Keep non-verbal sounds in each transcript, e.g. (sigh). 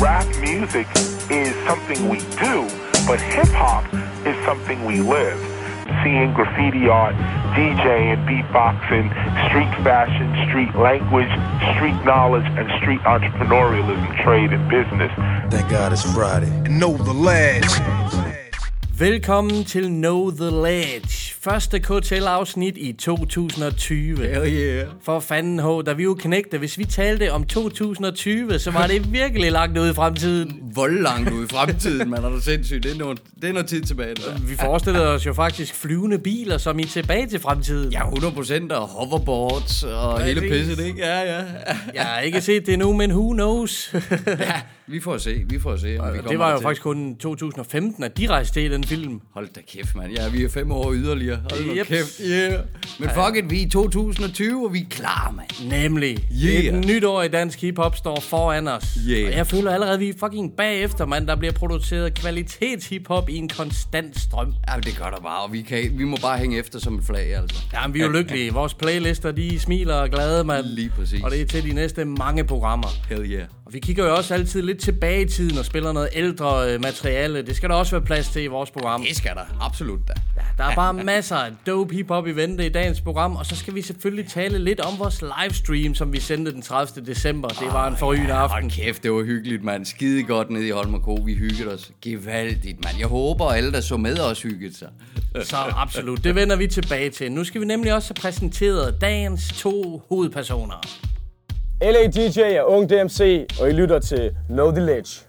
rap music is something we do, but hip hop is something we live. Seeing graffiti art, DJing, beatboxing, street fashion, street language, street knowledge, and street entrepreneurialism, trade, and business. Thank God it's Friday. Know the lads. Velkommen til Know The Ledge. Første KTL-afsnit i 2020. Hell yeah. For fanden H, da vi jo knægte, hvis vi talte om 2020, så var det virkelig langt ude i fremtiden. Hvor langt ude i fremtiden, man er du sindssygt. Det er noget, det er noget tid tilbage. Der. Vi forestillede os jo faktisk flyvende biler, som i tilbage til fremtiden. Ja, 100% og hoverboards og hele Præcis. pisset, ikke? Ja, ja. Jeg har ikke set det nu, men who knows? ja vi får se, vi får se, om vi Og kommer det var jo til. faktisk kun 2015, at de rejste til den film. Hold da kæft, mand. Ja, vi er fem år yderligere. Hold nu Jeps. kæft, yeah. Men fuck it, vi er i 2020, og vi er klar, mand. Nemlig. Yeah. Et nyt år i dansk hiphop står foran os. Yeah. Og jeg føler allerede, at vi er fucking bagefter, mand. Der bliver produceret kvalitetshiphop i en konstant strøm. Ja, det gør der bare, og vi, kan, vi må bare hænge efter som et flag, altså. Jamen, vi er jo lykkelige. Vores playlister, de smiler og glade, mand. Lige præcis. Og det er til de næste mange programmer. Hell yeah. Og vi kigger jo også altid lidt tilbage i tiden og spiller noget ældre øh, materiale. Det skal der også være plads til i vores program. Det skal der, absolut da. Der er bare masser af dope hiphop i vente i dagens program, og så skal vi selvfølgelig tale lidt om vores livestream, som vi sendte den 30. december. Det var en forrygende Ja, aften. Hold kæft, det var hyggeligt, mand. Skide godt nede i Holm Co. Vi hyggede os gevaldigt, mand. Jeg håber, alle, der så med os, hyggede sig. Så absolut, det vender vi tilbage til. Nu skal vi nemlig også have præsenteret dagens to hovedpersoner. LA DJ er Ung DMC, og I lytter til Know The Ledge.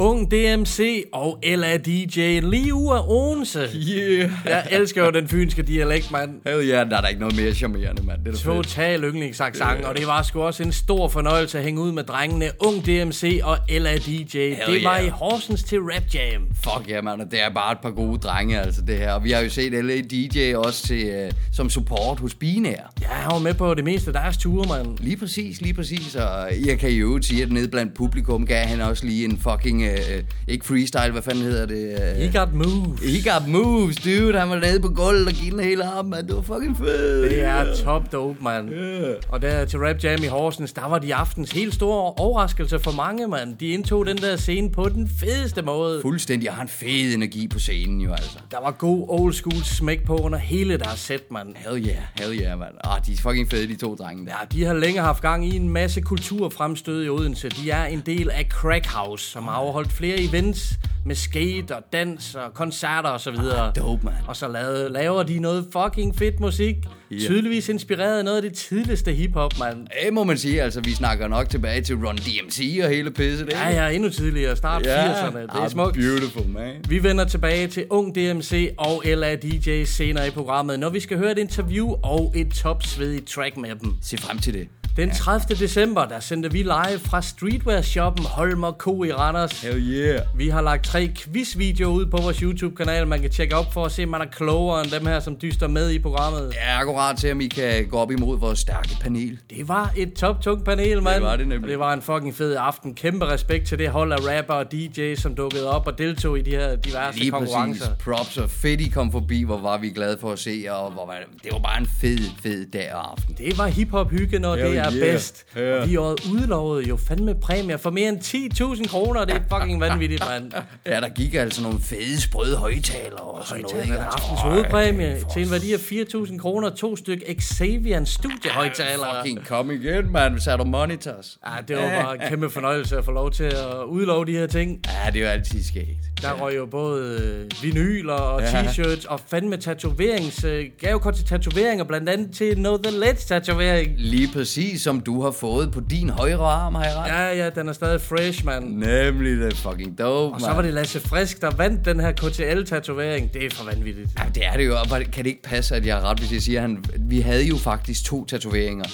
Ung DMC og LA DJ lige ude af Odense. Yeah. Jeg elsker jo den fynske dialekt, mand. Hell yeah, der er der ikke noget mere charmerende, mand. Det er da. Total yndlingsaksang, og det var sgu også en stor fornøjelse at hænge ud med drengene Ung DMC og LA DJ. det var yeah. i Horsens til Rap Jam. Fuck ja, mand. og Det er bare et par gode drenge, altså det her. Og vi har jo set LA DJ også til, uh, som support hos Binær. Ja, han var med på det meste af deres ture, mand. Lige præcis, lige præcis. Og jeg kan jo sige, at nede blandt publikum gav han også lige en fucking... Uh, ikke freestyle, hvad fanden hedder det? Uh, He got moves. He got moves, dude. Han var nede på gulvet og give den hele arm, man. Det var fucking fedt. Det er top dope, mand. Yeah. Og der til Rap Jam i Horsens, der var de aftens helt store overraskelse for mange, mand. De indtog den der scene på den fedeste måde. Fuldstændig. Jeg har en fed energi på scenen jo, altså. Der var god old school smæk på under hele deres sæt, mand. Hell yeah, hell yeah, mand. Ah, de er fucking fede, de to drenge der. Ja, de har længe haft gang i en masse kulturfremstød i Odense. De er en del af Crack House, som har afholdt flere events med skate og dans og koncerter og så videre. Ah, dope, man. Og så laver, laver de noget fucking fedt musik. Ja. Tydeligvis inspireret af noget af det tidligste hiphop, mand. Det må man sige, altså vi snakker nok tilbage til Run DMC og hele pisset. ikke? Ja, ja, endnu tidligere. Start 80'erne. Det er Ah, smukt. Beautiful, man. Vi vender tilbage til Ung DMC og LA DJ senere i programmet, når vi skal høre et interview og et topsvedigt track med dem. Se frem til det. Den 30. december, der sendte vi live fra streetwear-shoppen Holmer Co. i Randers. Hell yeah. Vi har lagt tre quiz-videoer ud på vores YouTube-kanal, man kan tjekke op for at se, om man er klogere end dem her, som dyster med i programmet. Ja, akkurat til, om I kan gå op imod vores stærke panel. Det var et top-tungt panel, mand. var det nemlig. Og det var en fucking fed aften. Kæmpe respekt til det hold af rapper og DJ, som dukkede op og deltog i de her diverse Lige konkurrencer. Props og fedt, I kom forbi. Hvor var vi glade for at se, og hvor var det, det var bare en fed, fed dag og aften. Det var hiphop-hygge, når Hell det er yeah. bedst. Ja. Og vi har udlovet jo fandme præmier for mere end 10.000 kroner. Det er fucking vanvittigt, mand. (laughs) Ja, der gik altså nogle fede, sprøde højtalere og sådan noget. Højtalerne er aftens hovedpræmie til en værdi af 4.000 kroner. To styk Xavier studiehøjtalere. Fucking kom igen, man. Satte monitors. Ja, det var bare en kæmpe fornøjelse at få lov til at udlove de her ting. Ja, det er jo altid skægt. Der røg jo både øh, vinyler og Ja. t-shirts og fandme tatoverings. Øh, gavekort til tatoveringer, blandt andet til Know The Ledge tatovering. Lige præcis som du har fået på din højre arm, har jeg ret? Ja, ja, den er stadig fresh, mand. Nemlig, det er fucking dope, Og så var det Lasse Frisk, der vandt den her KTL-tatovering. Det er for vanvittigt. Ja, det er det jo. Kan det ikke passe, at jeg har ret, hvis jeg siger, at han... vi havde jo faktisk to tatoveringer.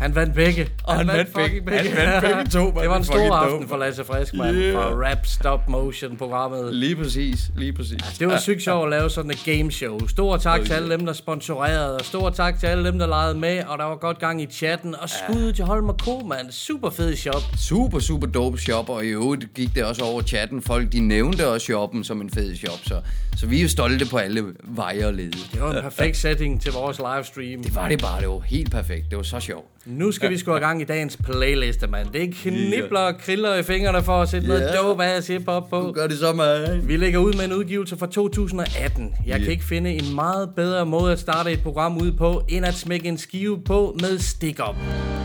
Han vandt begge. Og han vandt fucking begge. Han vandt begge to, mand. (laughs) Det var en stor dope, aften for Lasse Frisk, mand. Yeah. For Rap Stop Motion-programmet. Lige præcis, lige præcis. Det var sygt sjovt at lave sådan et gameshow. Stor tak til alle dem, der sponsorerede, og stor tak til alle dem, der legede med, og der var godt gang i chatten. Og skud til Holm Co, mand. Super fed shop. Super, super dope shop, og i øvrigt gik det også over chatten. Folk, de nævnte også shoppen som en fed shop, så, så vi er jo stolte på alle veje og lede. Det var en perfekt setting til vores livestream. Det var det bare, det var helt perfekt. Det var så sjovt. Nu skal vi sgu have gang i dagens playliste, mand. Det knibler og kriller i fingrene for at sætte yeah. noget dope ass hip-hop på. Gør det så, man. Vi lægger ud med en udgivelse fra 2018. Jeg kan Ja. ikke finde en meget bedre måde at starte et program ud på, end at smække en skive på med Stick Up.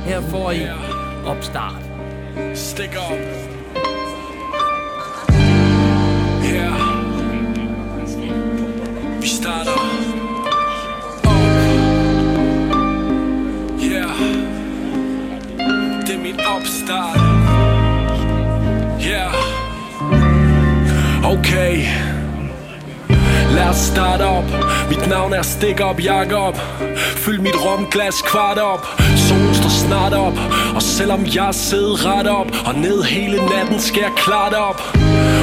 Her får I opstart. Stick up. Start. Yeah. Okay. Lad os starte op. Mit navn er Stik op Jakob. Fyld mit romglas kvart op. Solen står snart op. Og selvom jeg sidder ret op Og ned hele natten skal jeg klart op.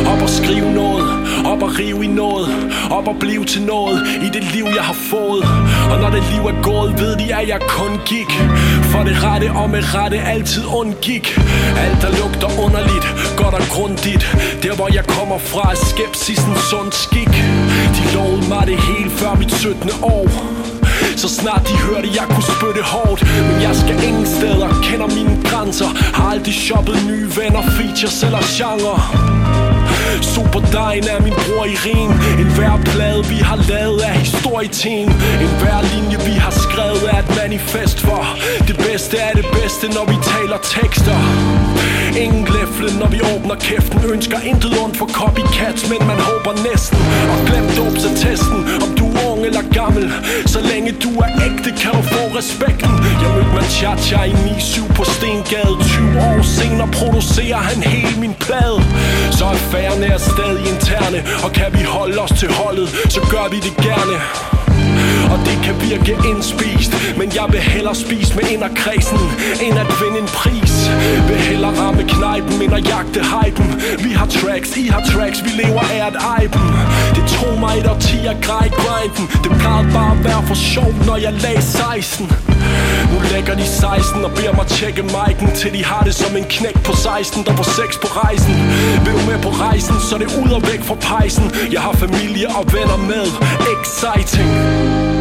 Op og skrive noget. Op og rive i noget. Op og blive til noget I det liv jeg har fået. Og når det liv er gået Ved de at jeg kun gik. For det rette og med rette altid undgik. Alt der lugter underligt Godt og grundigt. Der hvor jeg kommer fra er skepsisen sund skik. De lovede mig det hele før mit 17. år. Så snart de hørte, jeg kunne spytte hårdt. Men jeg skal ingen steder, kender mine grænser. Har aldrig shoppet nye venner, features eller genre. Superdejen er min bror i rim En hver plade vi har lavet er historieting En. Hver linje vi har skrevet er et manifest for. Det bedste er det bedste når vi taler tekster. Ingen læfle når vi åbner kæften. Ønsker intet ondt for copycats Men man håber næsten. Og glem dopsattesten Om du er ung eller gammel. Så længe du er ægte kan du få respekten. Jeg mødte man cha-cha i 9-7 på Stengade. 20 år senere producerer han hele min plade. Så affærerne er stadig interne Og kan vi holde os til holdet Så gør vi det gerne og det kan virke indspist Men jeg vil hellere spise med inderkredsen End at vinde en pris. Vil hellere ramme knejpen End at jagte hypen. Vi har tracks, I har tracks Vi lever af at eje dem. Det tog mig et årti at grej grinden. Det plejede bare at være for sjov Når jeg lagde 16 nu lægger de 16 og beder mig tjekke mic'en Til de har det som en knæk på 16 Der var sex på rejsen. Vil du med på rejsen Så er det ud og væk fra pejsen. Jeg har familie og venner med. Exciting.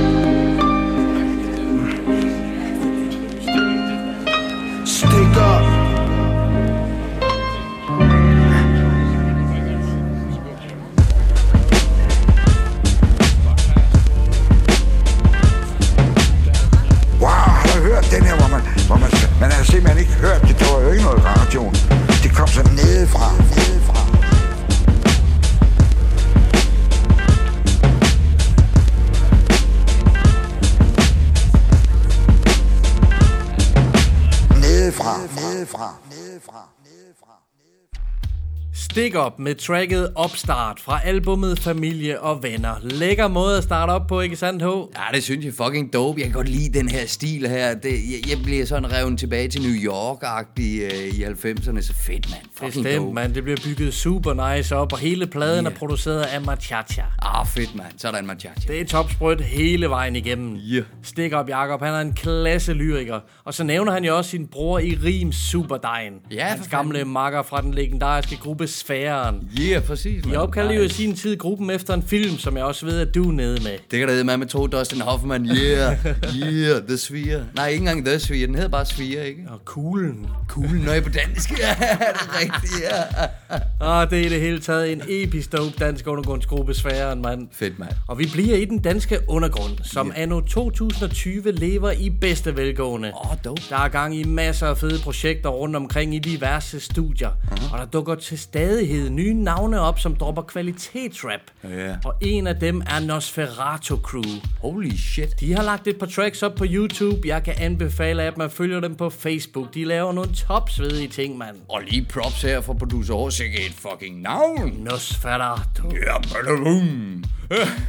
Stick Up med tracket Opstart fra albummet Familie og Venner. Lækker måde at starte op på, ikke sandt, H? Ja, det synes jeg fucking dope. Jeg kan godt lide den her stil her. Det, jeg, jeg bliver sådan revet tilbage til New York-agtig øh, i 90'erne. Så fedt, mand. Fucking Bestemt, dope. mand. Det bliver bygget super nice op, og hele pladen Yeah. er produceret af Machacha. Ah, fedt, mand. Sådan, man tjak. Det er topsprødt hele vejen igennem. Yeah. Stik op, Jakob. Han er en klasse lyriker. Og så nævner han jo også sin bror i rim Superdejen. Ja, Hans gamle makker fra den legendariske gruppe Sfæren. Yeah, præcis, De mand. opkaldte jo i Nice. sin tid gruppen efter en film, som jeg også ved, at du er nede med. Det kan da med med to Dustin Hoffman. Yeah, yeah, The Sphere. Nej, ikke engang The Sphere. Den hedder bare Sphere, ikke? Og kuglen. Cool, når jeg på dansk. (laughs) Ja, det er rigtigt, ja. Og det er i det hele taget en episk dope dansk undergrundsgruppe Sfæren, mand. Fedt, mand. Og vi bliver i den danske undergrund, som anno 2020 lever i bedste velgående. Åh, dope. Der er gang i masser af fede projekter rundt omkring i diverse studier. Uh-huh. Og der dukker til stadighed nye navne op, som dropper kvalitetsrap. Ja. Og en af dem er Nosferatu Crew. Holy shit. De har lagt et par tracks op på YouTube. Jeg kan anbefale, at man følger dem på Facebook. De laver nogle topsvedige ting, mand. Og lige props her for producer Årsik et fucking navn. Nosferatu. Ja, badadum.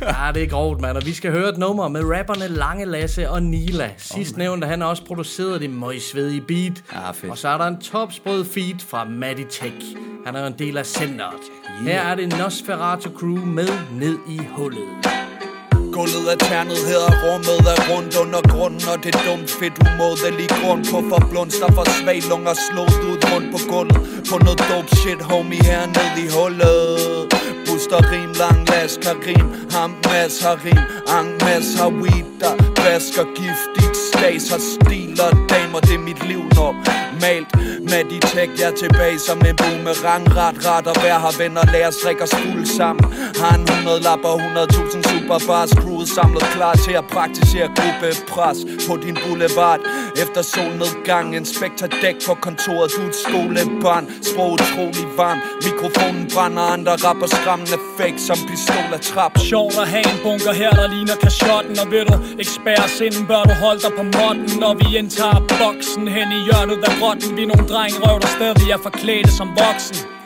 Ja, det er grovt, mand. Og vi skal høre et nummer med rapperne Lange Lasse og Nila. Sidst nævnte han har også produceret det møgsvedige beat. Ja, fedt. Og så er der en topsprød feed fra Matty Tech. Han er en del af centeret. Her er det Nosferatu Crew med Ned i hullet. Gulvet er ternet her, rummet er rundt under grunden Og det er dumt fedt umådelig grund. På forblunster for svag lunger slået ud rundt på gulvet. På noget dope shit homie her ned i hullet. Buster rim, lang las, karim. Ham, mas, har rim. Ang, mas, har weed Der vasker giftigt laser stil og damer, det er mit liv normalt med de tæk jeg er tilbage som en boomerang. Ret, ret og hver har venner, lærer os drikke os fuld sammen. Har en 100 lapper, 100.000 superbars. Crewet samlet klar til at praktisere gruppepres På din boulevard. Efter solnedgang, inspektor dæk på kontoret. Du er et skolebarn, sprog utrolig varm Mikrofonen brænder, andre rapper skræmmende fake Som pistol og trap. Sjovt at have en bunker her, der ligner kashotten. Og ved du, ekspert inden bør du holde dig på måtten. Når vi indtager boksen hen i hjørnet af grotten Vi er nogle drenge dreng røv, der stadig er forklædt som voksen.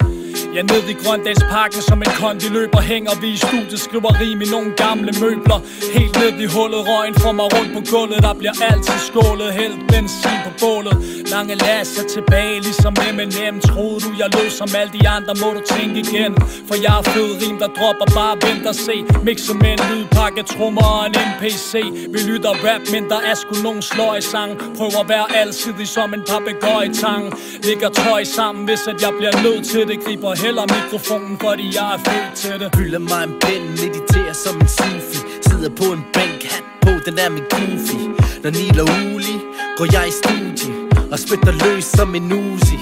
Ja, ned i Grøndalsparken som en kondi løber Hænger vi i studiet, skriver rim i nogle gamle møbler. Helt ned i hullet, røgen får mig rundt på gulvet. Der bliver altid skålet, hældt benzin på bålet. Lange las er tilbage, ligesom M&M Troede du, jeg lød som alle de andre, må du tænke igen. For jeg er fed rim, der dropper bare vent og se. Mixer med en lydpakke, trummer og en MPC Vi lytter rap, men der er sgu nogen slår i sang. Prøver at være alsidig som en papegøjetang. Ligger tøj sammen, hvis at jeg bliver nødt til det Griber hælder mikrofonen, fordi jeg er fed til det. Hylder mig en pind, mediterer som en sufi. Sidder på en bænk, hat på, den er min goofy Når Nila Uli, går jeg i studie Og spytter løs som en Uzi.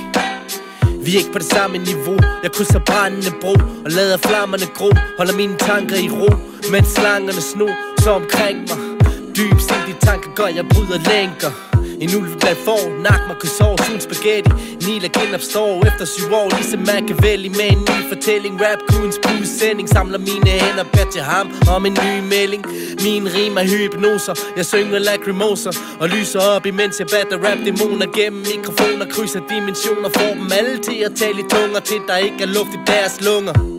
Vi er ikke på det samme niveau. Jeg krydser brændende bro Og lader flammerne gro. Holder mine tanker i ro Mens slangerne sno så omkring mig. Dyb i tanker gør jeg bryder lænker en ulv der får nak mig sove. Sun spaghetti. Nila genopstår efter syv år. Ligesom Machiavelli med en ny fortælling. Rap Goons sending Samler mine hænder, bær til ham om en ny melding. Min rim er hypnoser. Jeg synger lacrimoser Og lyser op imens jeg batter rap dæmoner Gennem mikrofoner. Krydser dimensioner Får dem alle til at tale i tunger Til der ikke er luft i deres lunger.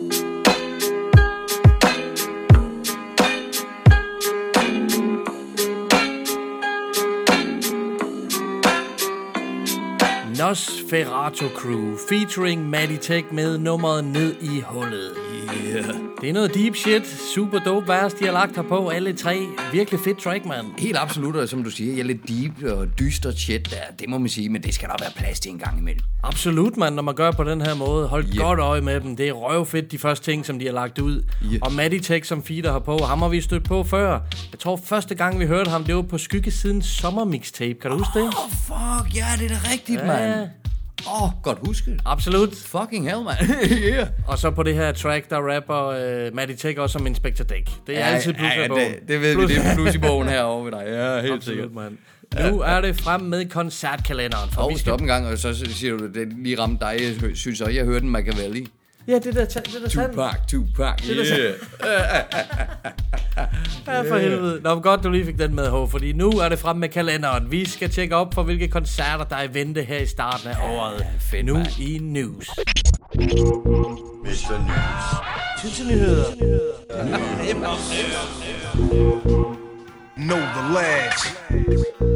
Nosferatu Crew featuring Matty Tech med nummeret Ned i hullet. Yeah. Det er noget deep shit, super dope vers, de har lagt her på, alle tre. Virkelig fedt track, man. Helt absolut, og som du siger, jeg er lidt deep og dyster shit der. Det må man sige, men det skal der være plads til en gang imellem. Absolut, man, når man gør på den her måde. Hold Yeah. godt øje med dem. Det er røvfedt, de første ting, som de har lagt ud. Yeah. Og Matty Tech som feeder her på, ham har vi stødt på før. Jeg tror, første gang vi hørte ham, det var på Skyggesiden sommermixtape. Kan du huske det? Åh, oh, fuck, ja, det er da rigtigt, Ja. mand. Åh, oh, godt husket. Absolut. Fucking hell, mand. (laughs) yeah. Og så på det her track, der rapper uh, Matty Tech også som Inspector Deck. Det er altid plus ja, bogen. det, det ved Plus- vi, det er plus i bogen (laughs) herovre ved dig. Ja, helt sikkert. Absolut, mand. Nu er det frem med koncertkalenderen. For Og vi skal... stop en gang, og så siger du, det lige ramte dig. Synes også, jeg hørte en Machiavelli. Ja, det der, det der sandt. Tupac, Tupac, yeah. (laughs) Ja, for helvede. Nå, men godt, du lige fik den med, H, fordi nu er det frem med kalenderen. Vi skal tjekke op for, hvilke koncerter, der er i vente her i starten af året. fedt, nu mand. i News. Mr. News. (laughs) Know the lads.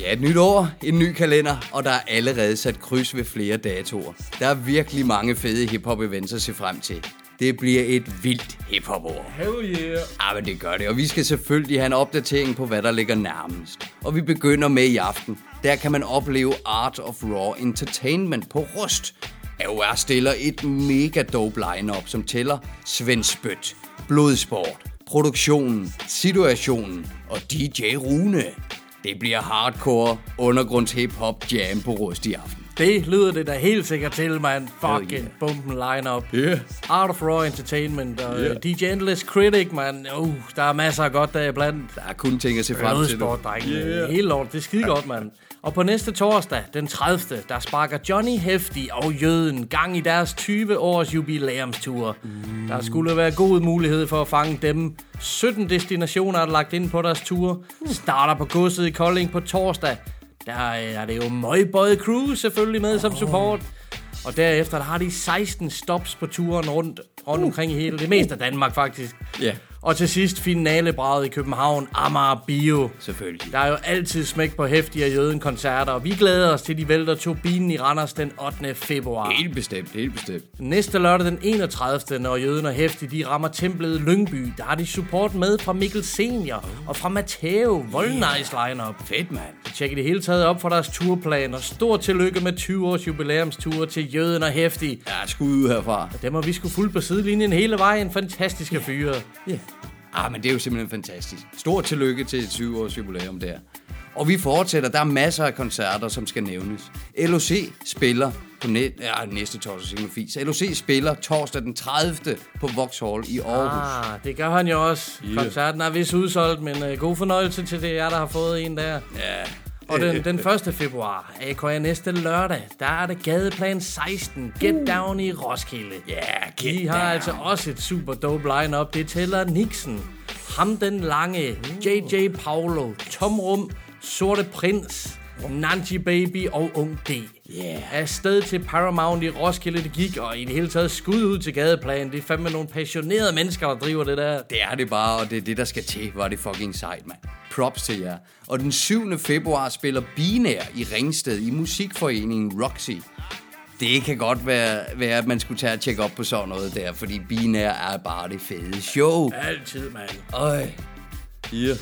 Ja, et nyt år, en ny kalender, og der er allerede sat kryds ved flere datoer. Der er virkelig mange fede hiphop events at se frem til. Det bliver et vildt hiphop-år. Hell yeah. Ja, men det gør det, og vi skal selvfølgelig have en opdatering på, hvad der ligger nærmest. Og vi begynder med i aften. Der kan man opleve Art of Raw Entertainment på Rust. AOR stiller et mega dope lineup, som tæller Svend Spødt, Blodsport, produktionen, situationen og DJ Rune. Det bliver hardcore undergrunds hip-hop jam på Rust i aften. Det lyder det da helt sikkert til, man. Fucking yeah. bomben lineup. Yeah. Art of Raw Entertainment og Yeah. yeah. DJ Endless Critic, man. Uh, der er masser af godt der blandt. Der er kun ting at se frem til. nu. Blodsport, drenge. Yeah. Helt lort. Det er skide godt, mand. Og på næste torsdag, den 30., der sparker Johnny Hefti og Jøden gang i deres 20-års jubilæumstur. Mm. Der skulle være god mulighed for at fange dem. 17 destinationer er lagt ind på deres tur. Starter på godset i Kolding på torsdag. Der er det jo Møgbøjet Crew selvfølgelig med som support. Og derefter der har de 16 stops på turen rundt, rundt omkring i hele det meste af Danmark faktisk. Ja. Og til sidst finalebraget i København, Amager Bio. Selvfølgelig. Der er jo altid smæk på hæftige jøden koncerter, og vi glæder os til, de vælter turbinen i Randers den 8. februar. Helt bestemt, helt bestemt. Næste lørdag den 31. når jøden og hæftig, de rammer templet Lyngby. Der har de support med fra Mikkel Senior og fra Matteo. Voldnice lineup. Fedt, mand. Tjek det hele taget op for deres turplan, og stort tillykke med 20 års jubilæumstur til jøden og hæftig. Ja, skud ud herfra. Dem har vi skulle fuldt på sidelinjen hele vejen. Fantastiske fyre. Ja. Ah, men det er jo simpelthen fantastisk. Stort tillykke til 20 års jubilæum der. Og vi fortsætter. Der er masser af koncerter, som skal nævnes. LOC spiller på næ- ja, næste torsdag, fis. LOC spiller torsdag den 30. på Vauxhall i Aarhus. Ah, det gør han jo også. Ja. Koncerten er vist udsolgt, men uh, god fornøjelse til det jer, der har fået en der. Ja. Og den, den 1. februar, AKA næste lørdag, der er det Gadeplan 16, Get Down i Roskilde. Ja, De get har down. altså også et super dope line-up. Det tæller Nixon, Ham den Lange, JJ Paulo, Tom Rum, Sorte Prins, Nanji Baby og Ung D. Yeah. Afsted til Paramount i Roskilde, det gik, og i det hele taget skud ud til gadeplan. Det er fandme nogle passionerede mennesker, der driver det der. Det er det bare, og det er det, der skal til. Var det fucking sejt, mand. Props til jer. Og den 7. februar spiller Binær i Ringsted i musikforeningen Roxy. Det kan godt være, være, at man skulle tage og tjekke op på sådan noget der, fordi Binær er bare det fede show. Altid, mand. Øj. Yeah.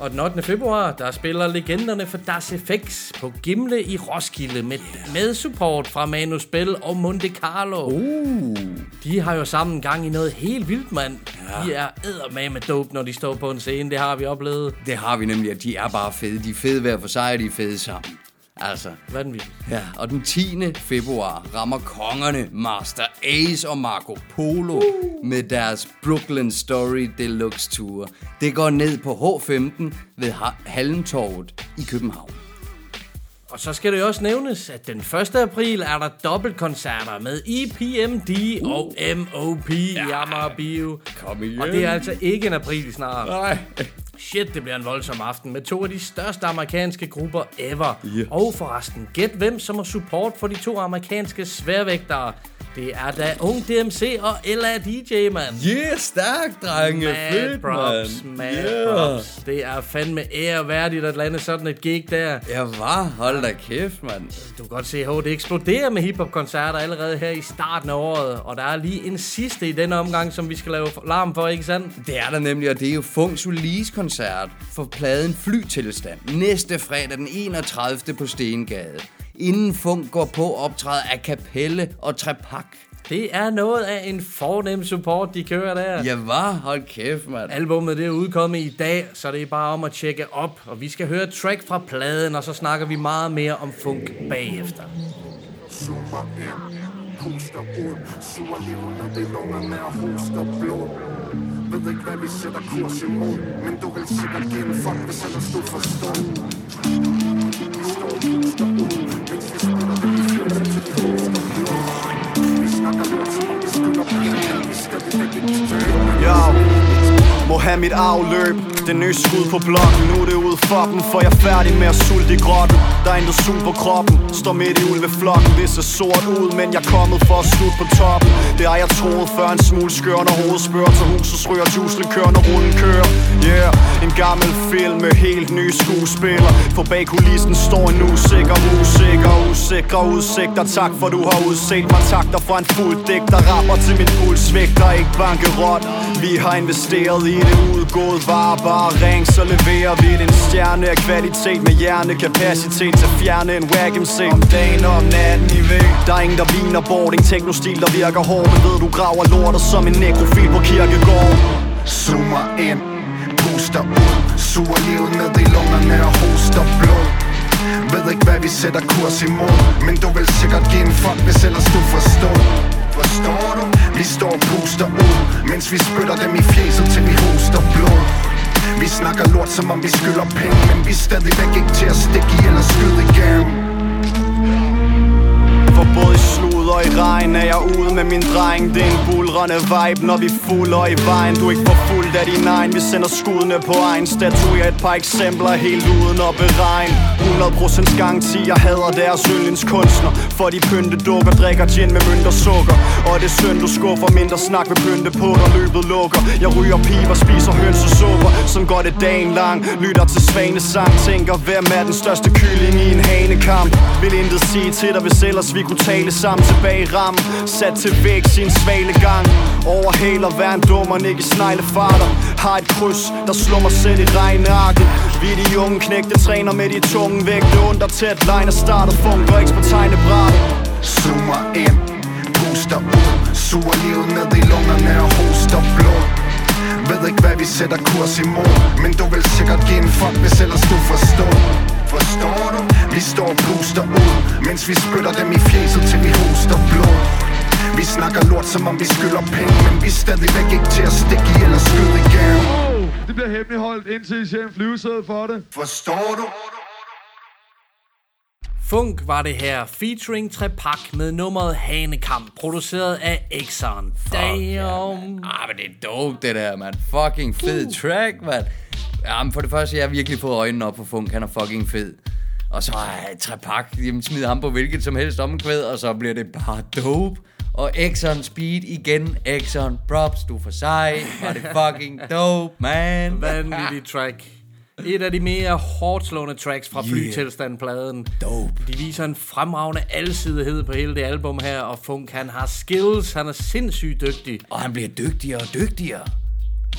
Og den 8. februar, der spiller legenderne for Das FX på Gimle i Roskilde med, med support fra Manu Spell og Monte Carlo. Uh. De har jo sammen gang i noget helt vildt, mand. Ja. De er eddermame med dope, når de står på en scene. Det har vi oplevet. Det har vi nemlig, at de er bare fede. De er fede hver for sig, og de er fede sammen. Altså. Vanvittigt. Ja, og den 10. februar rammer kongerne Master Ace og Marco Polo uh. med deres Brooklyn Story Deluxe Tour. Det går ned på H15 ved Ha- Halmtorvet i København. Og så skal det også nævnes, at den 1. april er der dobbeltkoncerter med EPMD uh. og MOP ja. i Amager Bio. Kom igen. Og det er altså ikke en april snart. Nej. Shit, det bliver en voldsom aften med to af de største amerikanske grupper ever. Ja. Og forresten, gæt hvem som har support for de to amerikanske sværvægtere. Det er da Ung DMC og LA DJ, mand. Yeah, stærk, drenge. Mad Fedt, props, mand. mad Yeah. props. Det er fandme æreværdigt at lande sådan et gig der. Ja, var. Hold da kæft, mand. Du kan godt se, at det eksploderer med hiphop-koncerter allerede her i starten af året. Og der er lige en sidste i denne omgang, som vi skal lave larm for, ikke sandt? Det er der nemlig, og det er jo Funk Solis koncert for pladen Flytilstand. Næste fredag den 31. på Stengade. Inden Funk går på optræder af Kapelle og Trepak. Det er noget af en fornem support, de kører der. Ja, var. Hold kæft, mand. Albummet det er udkommet i dag, så det er bare om at tjekke op. Og vi skal høre et track fra pladen, og så snakker vi meget mere om funk bagefter. Ind, puster ud Suger livet ned i lungerne og hoster blod Ved ikke hvad vi sætter kurs imod Men du vil sikkert give en fuck, hvis ellers du forstår og puster ud Yo, må have mit afløb. Det nye skud på blokken Nu er det ud for dem For jeg er færdig med at sulte i grotten. Der er intet sult på kroppen Står midt i ulveflokken Det ser sort ud Men jeg er kommet for at slutte på toppen. Det har jeg troet før en smule skør Når hovedet spørger til huset ryger juice kører Når rullen kører. Yeah, en gammel film med helt nye skuespillere. For bag kulissen står en usikker Usikker, usikre udsigter Tak for du har udset mig. Takter fra en fuld dæk Der rapper til min puls Vægter ikke bankerot Vi har investeret i det udgået varer Bare ring, så leverer vi den en stjerne af kvalitet Med hjernekapacitet til at fjerne en wag MC Om dagen og om natten i væg Der er ingen der viner boarding Teknostil der virker hård. Men ved du graver lortet som en nekrofil på kirkegård Zoomer ind, puster ud. Suger livet ned i lungerne og hoster blod. Ved ikke hvad vi sætter kurs imod Men du vil sikkert give en fuck, hvis ellers du forstår. Forstår du? Vi står og puster ud Mens vi spytter dem i fjeset til vi hoster blod Vi snakker lort som om vi skylder penge Men vi er stadigvæk ikke til at stikke i eller skyde igen For både i og i regn er jeg ude med min dreng. Det er en bulrende vibe, når vi fulder i vejen. Du er ikke for fuld af din egen. Vi sender skudene på egen Statuer et par eksempler helt uden at beregne. 100% garanti, jeg hader deres yndlingskunstner. For de pynte dukker, drikker gin med mønt og sukker. Og det er synd, du skuffer mindre snak med pynte på når løbet lukker. Jeg ryger piber, spiser hønsesupper Som går det dagen lang. Lytter til svanesang Tænker, hvem er den største kylling i en hanekamp? Vil intet sige til dig, hvis ellers vi kunne tale sammen tilbage svag ram Sat til væk sin svale gang. Over hæler hver en dummer, ikke sneglefarter. Har et kryds, der slår mig selv i regnearket. Vi er de unge knægte, træner med de tunge vægte. Under tæt line og starter funker ikke på tegnebrættet. Zoomer ind, puster ud. Suger livet ned i lungerne og hoster blod. Ved ikke hvad vi sætter kurs imod Men du vil sikkert give en fuck, hvis ellers du forstår. Forstår du? Vi står og puster ud Mens vi spytter dem i fjeset til vi hoster blod Vi snakker lort som om vi skylder penge Men vi er stadigvæk ikke til at stikke i eller skyde igen Det bliver hemmeligholdt indtil I ser en flyvesæde for det. Forstår du? Funk var det her, featuring Trepak med nummeret Hanekamp, produceret af Exxon. Damn. Ah, men det er dope, det der, mand. Fucking fed track, mand. Jamen, for det første, jeg har virkelig fået øjnene op på Funk. Han er fucking fed. Og så er Trepak, jamen smid ham på hvilket som helst omkvæd, og så bliver det bare dope. Og Exxon Speed igen, Exxon Props, du for sej, var det fucking dope, man. Vanvittig track. Et af de mere hårdt slående tracks fra. Flytilstand-pladen. Dope. De viser en fremragende alsidighed på hele det album her, og Funk, han har skills, han er sindssygt dygtig. Og han bliver dygtigere og dygtigere.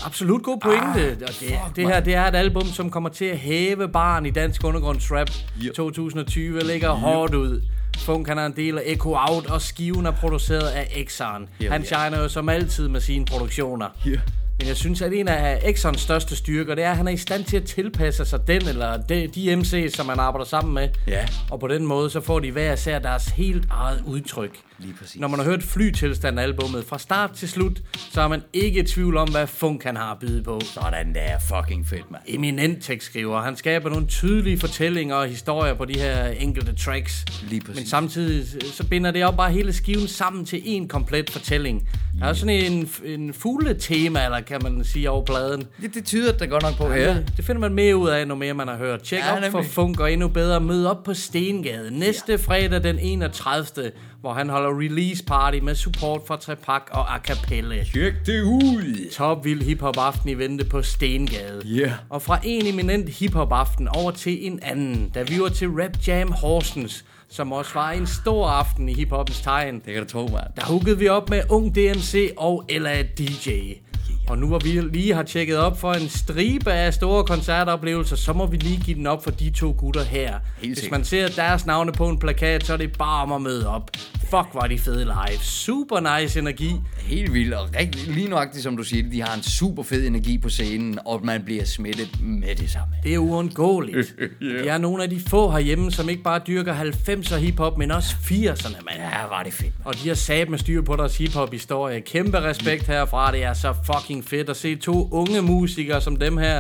Absolut god pointe. Ah, og det, det her det er et album, som kommer til at hæve barn i dansk undergrundsrap. Yep. 2020 ligger hårdt ud. Funk han er en del af Echo Out, og skiven er produceret af Exxon. Hell Han yeah. shiner jo som altid med sine produktioner. Yeah. Men jeg synes, at en af Exxons største styrker, det er, at han er i stand til at tilpasse sig den eller de, de MC's, som han arbejder sammen med. Ja. Og på den måde, så får de hver især deres helt eget udtryk. Lige præcis. Når man har hørt Flytilstand-albummet fra start til slut, så er man ikke i tvivl om, hvad Funk han har at byde på. Sådan der, fucking fedt, mand. Eminent tekstskriver. Han skaber nogle tydelige fortællinger og historier på de her enkelte tracks. Lige præcis. Men samtidig så binder det op bare hele skiven sammen til en komplet fortælling. Der er sådan en, en fugletema, eller kan man sige, over pladen. Det, det tyder det godt nok på Ja, her. det, finder man mere ud af, nu mere man har hørt. Tjek Ja, op for nemlig. Funk og endnu bedre mød op på Stengade næste fredag den 31. Hvor han holder release party med support fra Trepak og A Cappella. Tjek det ud. Top vild hiphop aften i vente på Stengade. Yeah. Og fra en eminent hiphop aften over til en anden, da vi var til Rap Jam Horsens, som også var en stor aften i hiphopens tegn. Det kan du tro, mand. Der huggede vi op med Ung DMC og Ella DJ. Og nu hvor vi lige har tjekket op for en stribe af store koncertoplevelser, så må vi lige give den op for de to gutter her. Hvis sikkert. man ser deres navne på en plakat, så er det bare om at møde op. Fuck, var de fede live. Super nice energi. Helt vildt, og rigtig, lige nuagtigt som du siger det, de har en super fed energi på scenen, og man bliver smittet med det samme. Det er uundgåeligt. (laughs) yeah. De er nogle af de få herhjemme, som ikke bare dyrker 90'er hiphop, men også 80'erne, mand. Ja, var det fedt. Og de har sat med styr på deres hiphop-historie. Kæmpe respekt herfra. Det er så fucking fedt at se to unge musikere som dem her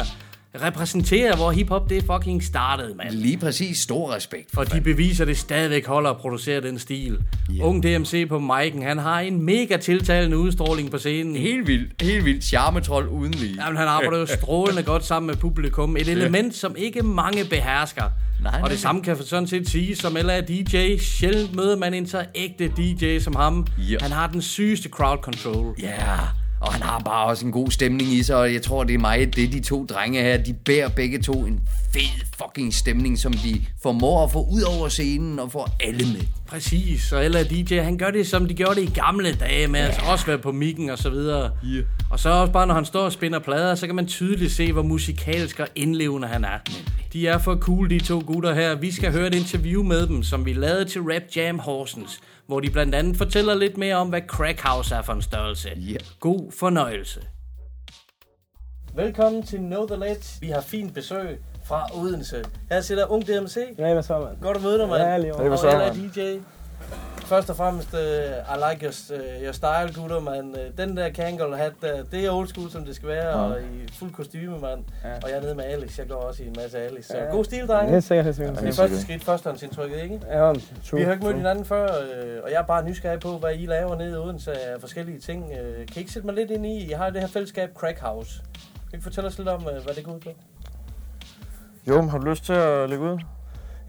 repræsentere, hvor hiphop det fucking startede, mand. Lige præcis, stor respekt. Og de beviser, det stadigvæk holder at producere den stil. Yeah. Ung DMC på mic'en, han har en mega tiltalende udstråling på scenen. Helt vildt, helt vildt. Charmetrol uden lige. Jamen, han arbejder jo (laughs) strålende godt sammen med publikum. Et element, som ikke mange behersker. Nej, og nej, det samme kan sådan set sige, som eller DJ. Sjældent møder man en så ægte DJ som ham. Ja. Han har den sygeste crowd control. Ja, og han har bare også en god stemning i sig, og jeg tror, det er mig, det, de to drenge her, de bærer begge to en fed fucking stemning, som de formår at få ud over scenen og få alle med. Præcis, og eller DJ, han gør det, som de gjorde det i gamle dage, med at også være på mikken og så videre. Yeah. Og så også bare, når han står og spinner plader, så kan man tydeligt se, hvor musikalsk og indlevende han er. De er for cool, de to gutter her. Vi skal høre et interview med dem, som vi lavede til Rap Jam Horsens, hvor de blandt andet fortæller lidt mere om, hvad Crack House er for en størrelse. Yeah. God fornøjelse. Velkommen til Know The Ledge. Vi har fint besøg fra Odense. Her sidder Ung DMC. Ja, hvad så, mand? Godt at møde dig, mand. Ja, lige over. Og jeg er mand? DJ. Først og fremmest, uh, I like your, uh, your style, gutter, man. Uh, den der Kangol hat, der, det er old school, som det skal være, Ja. og i fuld kostyme, mand. Ja. Og jeg er nede med Alex. Jeg går også i en masse Alex. Så Ja. god stil, drenge. Helt sikkert, helt sikkert. Det er første skridt, førstehåndsindtrykket, ikke? Ja, true. Vi har ikke mødt hinanden før, øh, og jeg er bare nysgerrig på, hvad I laver nede i Odense af forskellige ting. Øh, kan I ikke sætte mig lidt ind i? I har det her fællesskab Crack House. Kan I ikke fortælle os lidt om, øh, hvad det går ud på? Jo, men har du lyst til at lægge ud?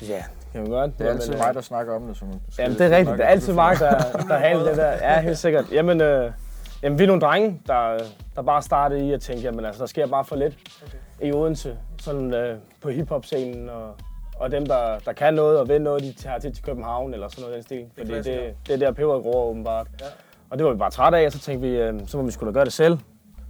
Ja, kan vi godt. Det er altid Jamen, øh, mig, der snakker om det. Som Jamen, det er rigtigt. Det er altid mig, der, der alt det der. Ja, helt sikkert. Jamen, øh, jamen vi er nogle drenge, der, der bare startede i at tænke, jamen altså, der sker bare for lidt okay. i Odense, sådan øh, på hiphop-scenen, og, og dem, der, der kan noget og vil noget, de tager til til København eller sådan noget den stil. Fordi det, klassiker. det er der peber gror åbenbart. Ja. Og det var vi bare trætte af, og så tænkte vi, øh, så må vi skulle da gøre det selv.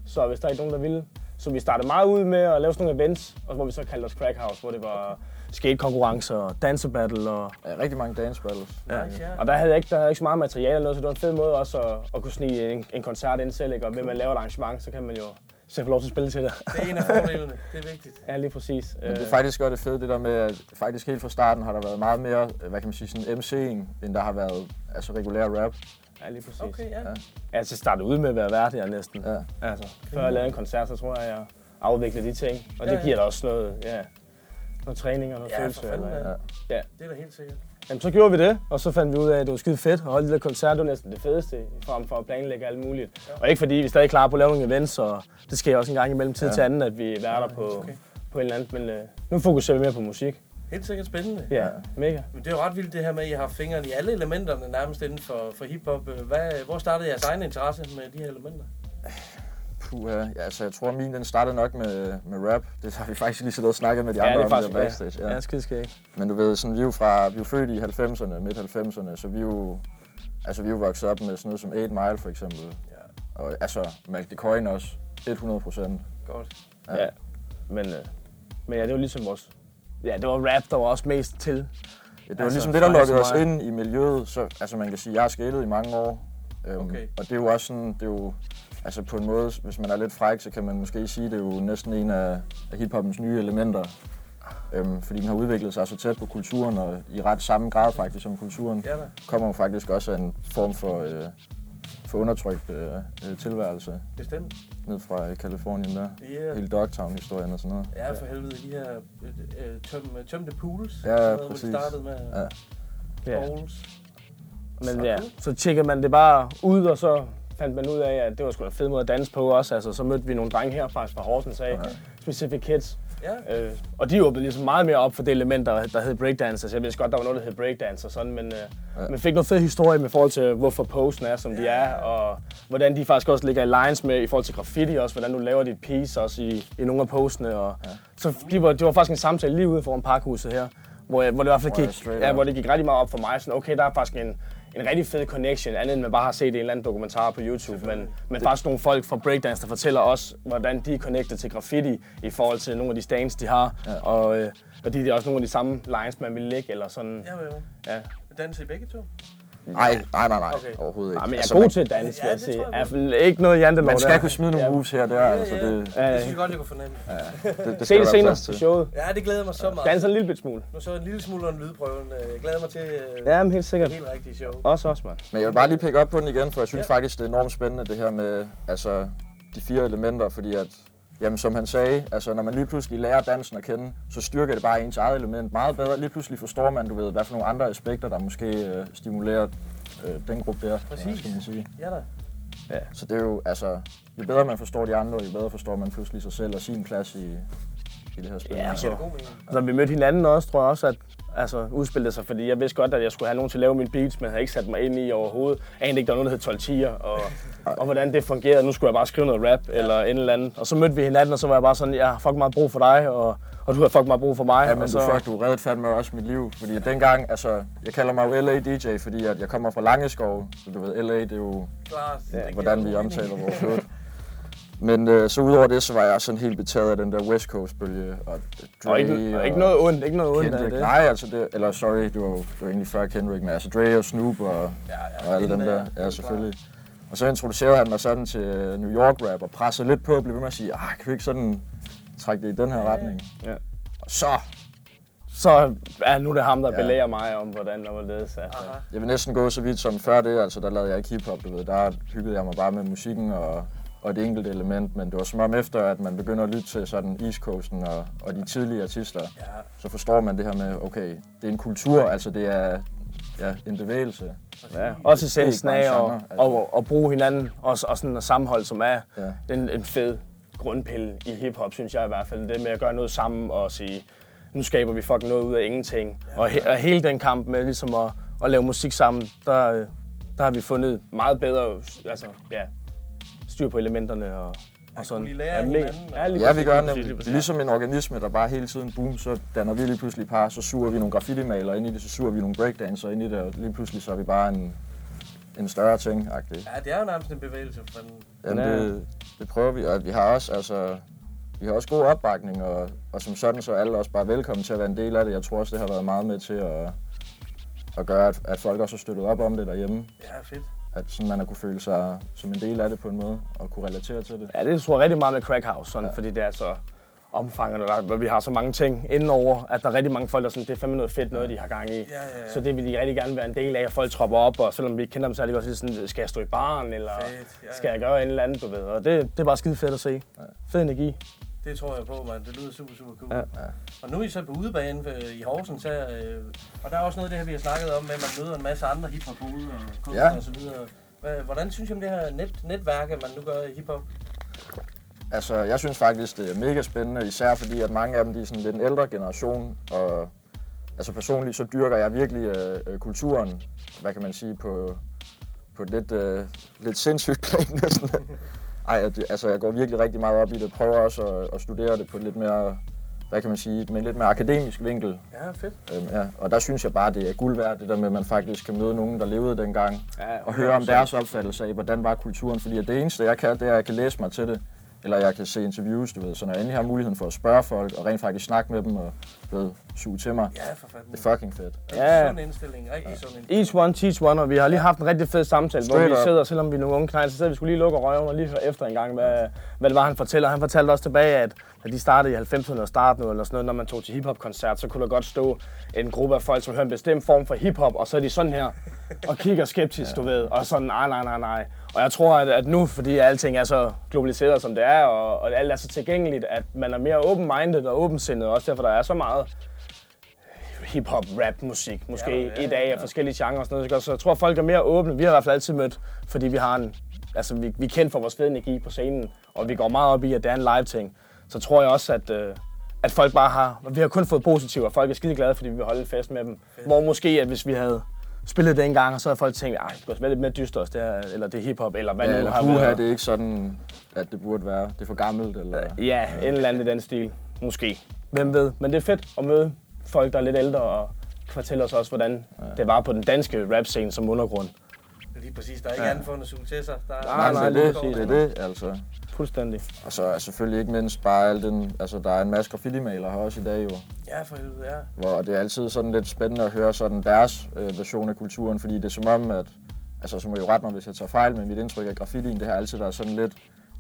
Så hvis der er ikke nogen, der ville. Så vi startede meget ud med at lave sådan nogle events, og hvor vi så kaldte os Crack House, hvor det var skatekonkurrencer og dansebattle og Ja, rigtig mange dance battles. Ja. Og der havde jeg ikke, der havde jeg ikke så meget materiale eller noget, så det var en fed måde også at, at kunne snige en, en koncert ind selv, ikke? Og ved man laver et arrangement, så kan man jo så jeg får lov til at spille til det. Det er en af fordelene. Det er vigtigt. (laughs) Ja, lige præcis. Men det er Øh, faktisk godt det fede, det der med, at faktisk helt fra starten har der været meget mere, øh, hvad kan man sige, sådan MC'ing, end der har været altså regulær rap. Ja, lige præcis. Okay, ja. Ja. Jeg så startede ud med at være vært her næsten. Ja. Altså, før jeg lavede en koncert, så tror jeg, jeg afviklede de ting. Og Ja, det giver da også noget, ja, noget træning og noget Ja, følelse. eller, ja. ja. Det er da helt sikkert. Jamen, så gjorde vi det, og så fandt vi ud af, at det var skide fedt at holde de der koncerter. Det var næsten det fedeste, frem for at planlægge alt muligt. Ja. Og ikke fordi vi er stadig klar på at lave nogle events, og det sker også en gang imellem tid Ja. til anden, at vi er der på, okay. på en eller anden. Men øh, nu fokuserer vi mere på musik. Helt sikkert spændende. Ja, mega. Men det er jo ret vildt det her med, at I har fingrene i alle elementerne nærmest inden for, for hiphop. Hvad, hvor startede jeres egen interesse med de her elementer? Puh, ja, altså jeg tror min den startede nok med, med rap. Det har vi faktisk lige siddet og snakket med de Ja, andre det er om faktisk der backstage. Ja, ja skide skægt. Men du ved, sådan, vi er jo fra, vi er jo født i 90'erne, midt 90'erne, så vi er jo, altså vi er jo vokset op med sådan noget som 8 Mile for eksempel. Ja. Og altså, Malk de Coin også, 100 procent. Godt. Ja. Men, øh, men ja, det var ligesom vores... Ja, det var rap, der var også mest til. Ja, det var Altså, ligesom det, der lukkede os ind i miljøet. Så, altså man kan sige, jeg har skatet i mange år. Øhm, Okay. Og det er jo også sådan, det er jo, altså på en måde, hvis man er lidt fræk, så kan man måske sige, det er jo næsten en af, af hiphoppens nye elementer. Øhm, fordi den har udviklet sig så tæt på kulturen, og i ret samme grad faktisk som kulturen, Ja kommer jo faktisk også af en form for, øh, for undertrykt øh, øh, tilværelse Bestemt. ned fra øh, Kalifornien der. Ja. Hele Dogtown-historien og sådan noget. Ja, for helvede, de her øh, øh, tøm, tømte pools. Ja, sådan noget, Hvor præcis. de startede med Ja. Ja. bowls. Men ja, så tjekkede man det bare ud, og så fandt man ud af, at det var sgu da fed måde at danse på også. Altså, så mødte vi nogle drenge her faktisk fra Horsens af, okay. Specific Kids. Ja. Øh, og de åbnede ligesom meget mere op for det element, der, der hed breakdance. Altså, jeg vidste godt, der var noget, der hed breakdance og sådan, men øh, Ja. man fik noget fed historie med forhold til, hvorfor posten er, som de er, og hvordan de faktisk også ligger i lines med i forhold til graffiti også, hvordan du laver dit piece også i, i nogle af postene. Og, ja. Så de var, det var faktisk en samtale lige ude foran parkhuset her, hvor, jeg, hvor det i hvert fald gik, straight ja, hvor det gik rigtig meget op for mig. Sådan, okay, der er faktisk en, en rigtig fed connection, andet end man bare har set en eller anden dokumentar på YouTube, men, men faktisk nogle folk fra breakdance, der fortæller os, hvordan de er connected til graffiti i forhold til nogle af de stands, de har, ja. og, øh, og de er også nogle af de samme lines, man vil lægge, eller sådan. Ja, jo, jo. Ja. Danser I begge to? Nej, nej, nej, nej. Okay. Overhovedet ikke. Nej, men jeg er Altså, god man- til at danse, vil Ja, jeg det sige. I hvert fald ikke noget jantelov Man skal der. kunne smide nogle Ja. moves her og der, altså det, Ja, Det ja. synes jeg godt, jeg kunne fornemme. det, det Se skal det der senere til. showet. Ja, det glæder mig så meget. Danser en lille bit smule. Nu så en lille smule under lydprøven. Øh, Jeg glæder mig til øh, Ja, men helt sikkert. det helt rigtige show. Også også, mand. Men jeg vil bare lige pikke op på den igen, for jeg synes faktisk, det er enormt spændende, det her med altså, de fire elementer, fordi at, jamen, som han sagde, altså, når man lige pludselig lærer dansen at kende, så styrker det bare ens eget element meget bedre. Lige pludselig forstår man, du ved, hvad for nogle andre aspekter, der måske øh, stimulerer øh, den gruppe der, Præcis. skal man sige. Ja da. Så det er jo, altså, jo bedre man forstår de andre, jo bedre forstår man pludselig sig selv og sin plads i, i det her spil. Ja, så, giver god mening. så vi mødte hinanden også, tror jeg også, at altså, udspillede sig, fordi jeg vidste godt, at jeg skulle have nogen til at lave mine beats, men jeg havde ikke sat mig ind i overhovedet. Jeg anede ikke, der var noget, der hed 12 tier, og, og hvordan det fungerede. Nu skulle jeg bare skrive noget rap eller en eller andet. Og så mødte vi hinanden, og så var jeg bare sådan, jeg har fucking meget brug for dig, og, og du har fucking meget brug for mig. Ja, men og du, så, fuck, du reddede fandme også mit liv, fordi dengang, altså, jeg kalder mig jo LA DJ, fordi at jeg kommer fra Langeskov, så du ved, LA, det er jo, Klart. ja, hvordan vi omtaler vores hood. Men øh, så udover det, så var jeg sådan helt betaget af den der West Coast-bølge, og Dre, og ikke, og ikke noget ondt, ikke noget ondt af det. Nej, altså det, eller sorry, det var jo var egentlig før Kendrick, men altså Dre og Snoop og, Ja, ja, og alle dem der, er ja selvfølgelig. Og så introducerede han mig sådan til New York rap og pressede lidt på og blev ved med at sige, ah, kan vi ikke sådan trække det i den her retning? Ja. Og så Så ja, nu er det ham, der Ja. belærer mig om, hvordan og hvorledes. Altså. Jeg vil næsten gå så vidt som før det, altså der lavede jeg ikke hiphop, du ved. Der hyggede jeg mig bare med musikken og, og det enkelte element, men det var som om efter, at man begynder at lytte til sådan East Coasten og, og de tidlige artister, Ja. så forstår man det her med, okay, det er en kultur, altså det er ja, en bevægelse. Ja, også essensen af en genre, altså. og, og bruge hinanden, og, og sådan et sammenhold, som er Ja. den, en fed grundpille i hiphop, synes jeg i hvert fald. Det med at gøre noget sammen og sige, nu skaber vi fucking noget ud af ingenting. Og, he, og hele den kamp med ligesom at, at lave musik sammen, der, der har vi fundet meget bedre altså, ja, styr på elementerne og, og sådan. kunne I lære hinanden, Ja, lige Ja, vi gør præcis. Ligesom en organisme, der bare hele tiden, boom, så danner vi lige pludselig par, så suger vi nogle graffiti-malere ind i det, så suger vi nogle breakdancer ind i det, og lige pludselig så er vi bare en, en større ting -agtig. Ja, det er jo nærmest en bevægelse. For den, Jamen, Ja. det, det prøver vi, og vi har også, altså, vi har også god opbakning, og, og som sådan så er alle også bare velkommen til at være en del af det. Jeg tror også, det har været meget med til at, at gøre, at, at folk også har støttet op om det derhjemme. ja, fedt. At sådan, man har kunne føle sig som en del af det på en måde, og kunne relatere til det. Ja, det tror jeg rigtig meget med Crack House, sådan, ja. fordi det er så omfanget, og der, vi har så mange ting indenover, at der er rigtig mange folk, der sådan, det er fandme noget fedt noget, de har gang i. Ja, ja, ja. Så det vil de rigtig gerne være en del af, at folk tropper op, og selvom vi ikke kender dem, så er de også sådan, skal jeg stå i baren, eller Fedt, ja, ja. skal jeg gøre en eller anden, du ved. Og det, det er bare skide fedt at se. Ja. Fed energi. Det tror jeg på, man. Det lyder super, super cool. Ja. Ja. Og nu er I så på udebane øh, i Horsens her, øh, og der er også noget af det her, vi har snakket om, med at man møder en masse andre hiphop og kunstnere Ja. og så videre. Hvordan synes I om det her net, netværk, man nu gør i hiphop? Altså, jeg synes faktisk, det er mega spændende, især fordi, at mange af dem de er sådan lidt en ældre generation, og altså personligt så dyrker jeg virkelig øh, kulturen, hvad kan man sige, på, på lidt, øh, lidt sindssygt plan næsten. Ej, altså jeg går virkelig rigtig meget op i det, prøver også at, at studere det på lidt mere, hvad kan man sige, med lidt mere akademisk vinkel. Ja, fedt. Øhm, ja. Og der synes jeg bare, det er guld værd, det der med, at man faktisk kan møde nogen, der levede dengang, Ja, og høre om 100%. deres opfattelse af, hvordan var kulturen. Fordi det eneste, jeg kan, det er, at jeg kan læse mig til det, eller jeg kan se interviews, du ved. Så når jeg endelig har muligheden for at spørge folk, og rent faktisk snakke med dem, og ved, suge til mig, Ja, for fanden. det er fucking fedt. Ja. Sund indstilling, rigtig sund indstilling. Each one, teach one, og vi har lige haft en rigtig fed samtale, hvor Straight vi up. sidder, selvom vi er nogle unge knejler, så sidder vi skulle lige lukke røven og lige høre efter en gang, hvad, hvad det var, han fortæller. Han fortalte også tilbage, at da de startede i 90'erne og starten eller sådan noget, når man tog til hiphop-koncert, så kunne der godt stå en gruppe af folk, som hører en bestemt form for hiphop, og så er de sådan her og kigger skeptisk, du ved, og sådan, nej, nej, nej, nej. Og jeg tror, at, at nu, fordi alting er så globaliseret, som det er, og, og alt er så tilgængeligt, at man er mere open-minded og åbensindet, også derfor der er så meget hip-hop, rap, musik, måske Ja, ja, i dag af ja. forskellige genrer og sådan noget. Så jeg tror, folk er mere åbne. Vi har i hvert fald altid mødt, fordi vi har en, altså vi, vi er kendt for vores fede energi på scenen, og vi går meget op i, at det er en live ting. Så tror jeg også, at, øh, at folk bare har, vi har kun fået positivt, og folk er skide glade, fordi vi vil holde en fest med dem. Hvor måske, at hvis vi havde spillet det en gang, så havde folk tænkt, ej, det kunne også være lidt mere dyster, det er, eller det er hiphop, eller hvad Ja, nu eller har puha, været. det er ikke sådan, at det burde være. Det er for gammelt, eller... Ja, en eller anden i den stil. Måske. Hvem ved. Men det er fedt at møde folk, der er lidt ældre, og fortælle os også, hvordan ja. det var på den danske rap-scene som undergrund. Lige præcis, der er ikke Ja. andet successer. Der er Nej, nej, det, det, det er det, altså. Fuldstændig. Og så er selvfølgelig ikke mindst bare al den... Altså, der er en masse graffiti-malere her også i dag, jo. Ja, for helvede, ja. Hvor det er altid sådan lidt spændende at høre sådan deres øh, version af kulturen, fordi det er som om, at... Altså, så må jeg jo rette mig, hvis jeg tager fejl, men mit indtryk af graffitien, det har altid været sådan lidt...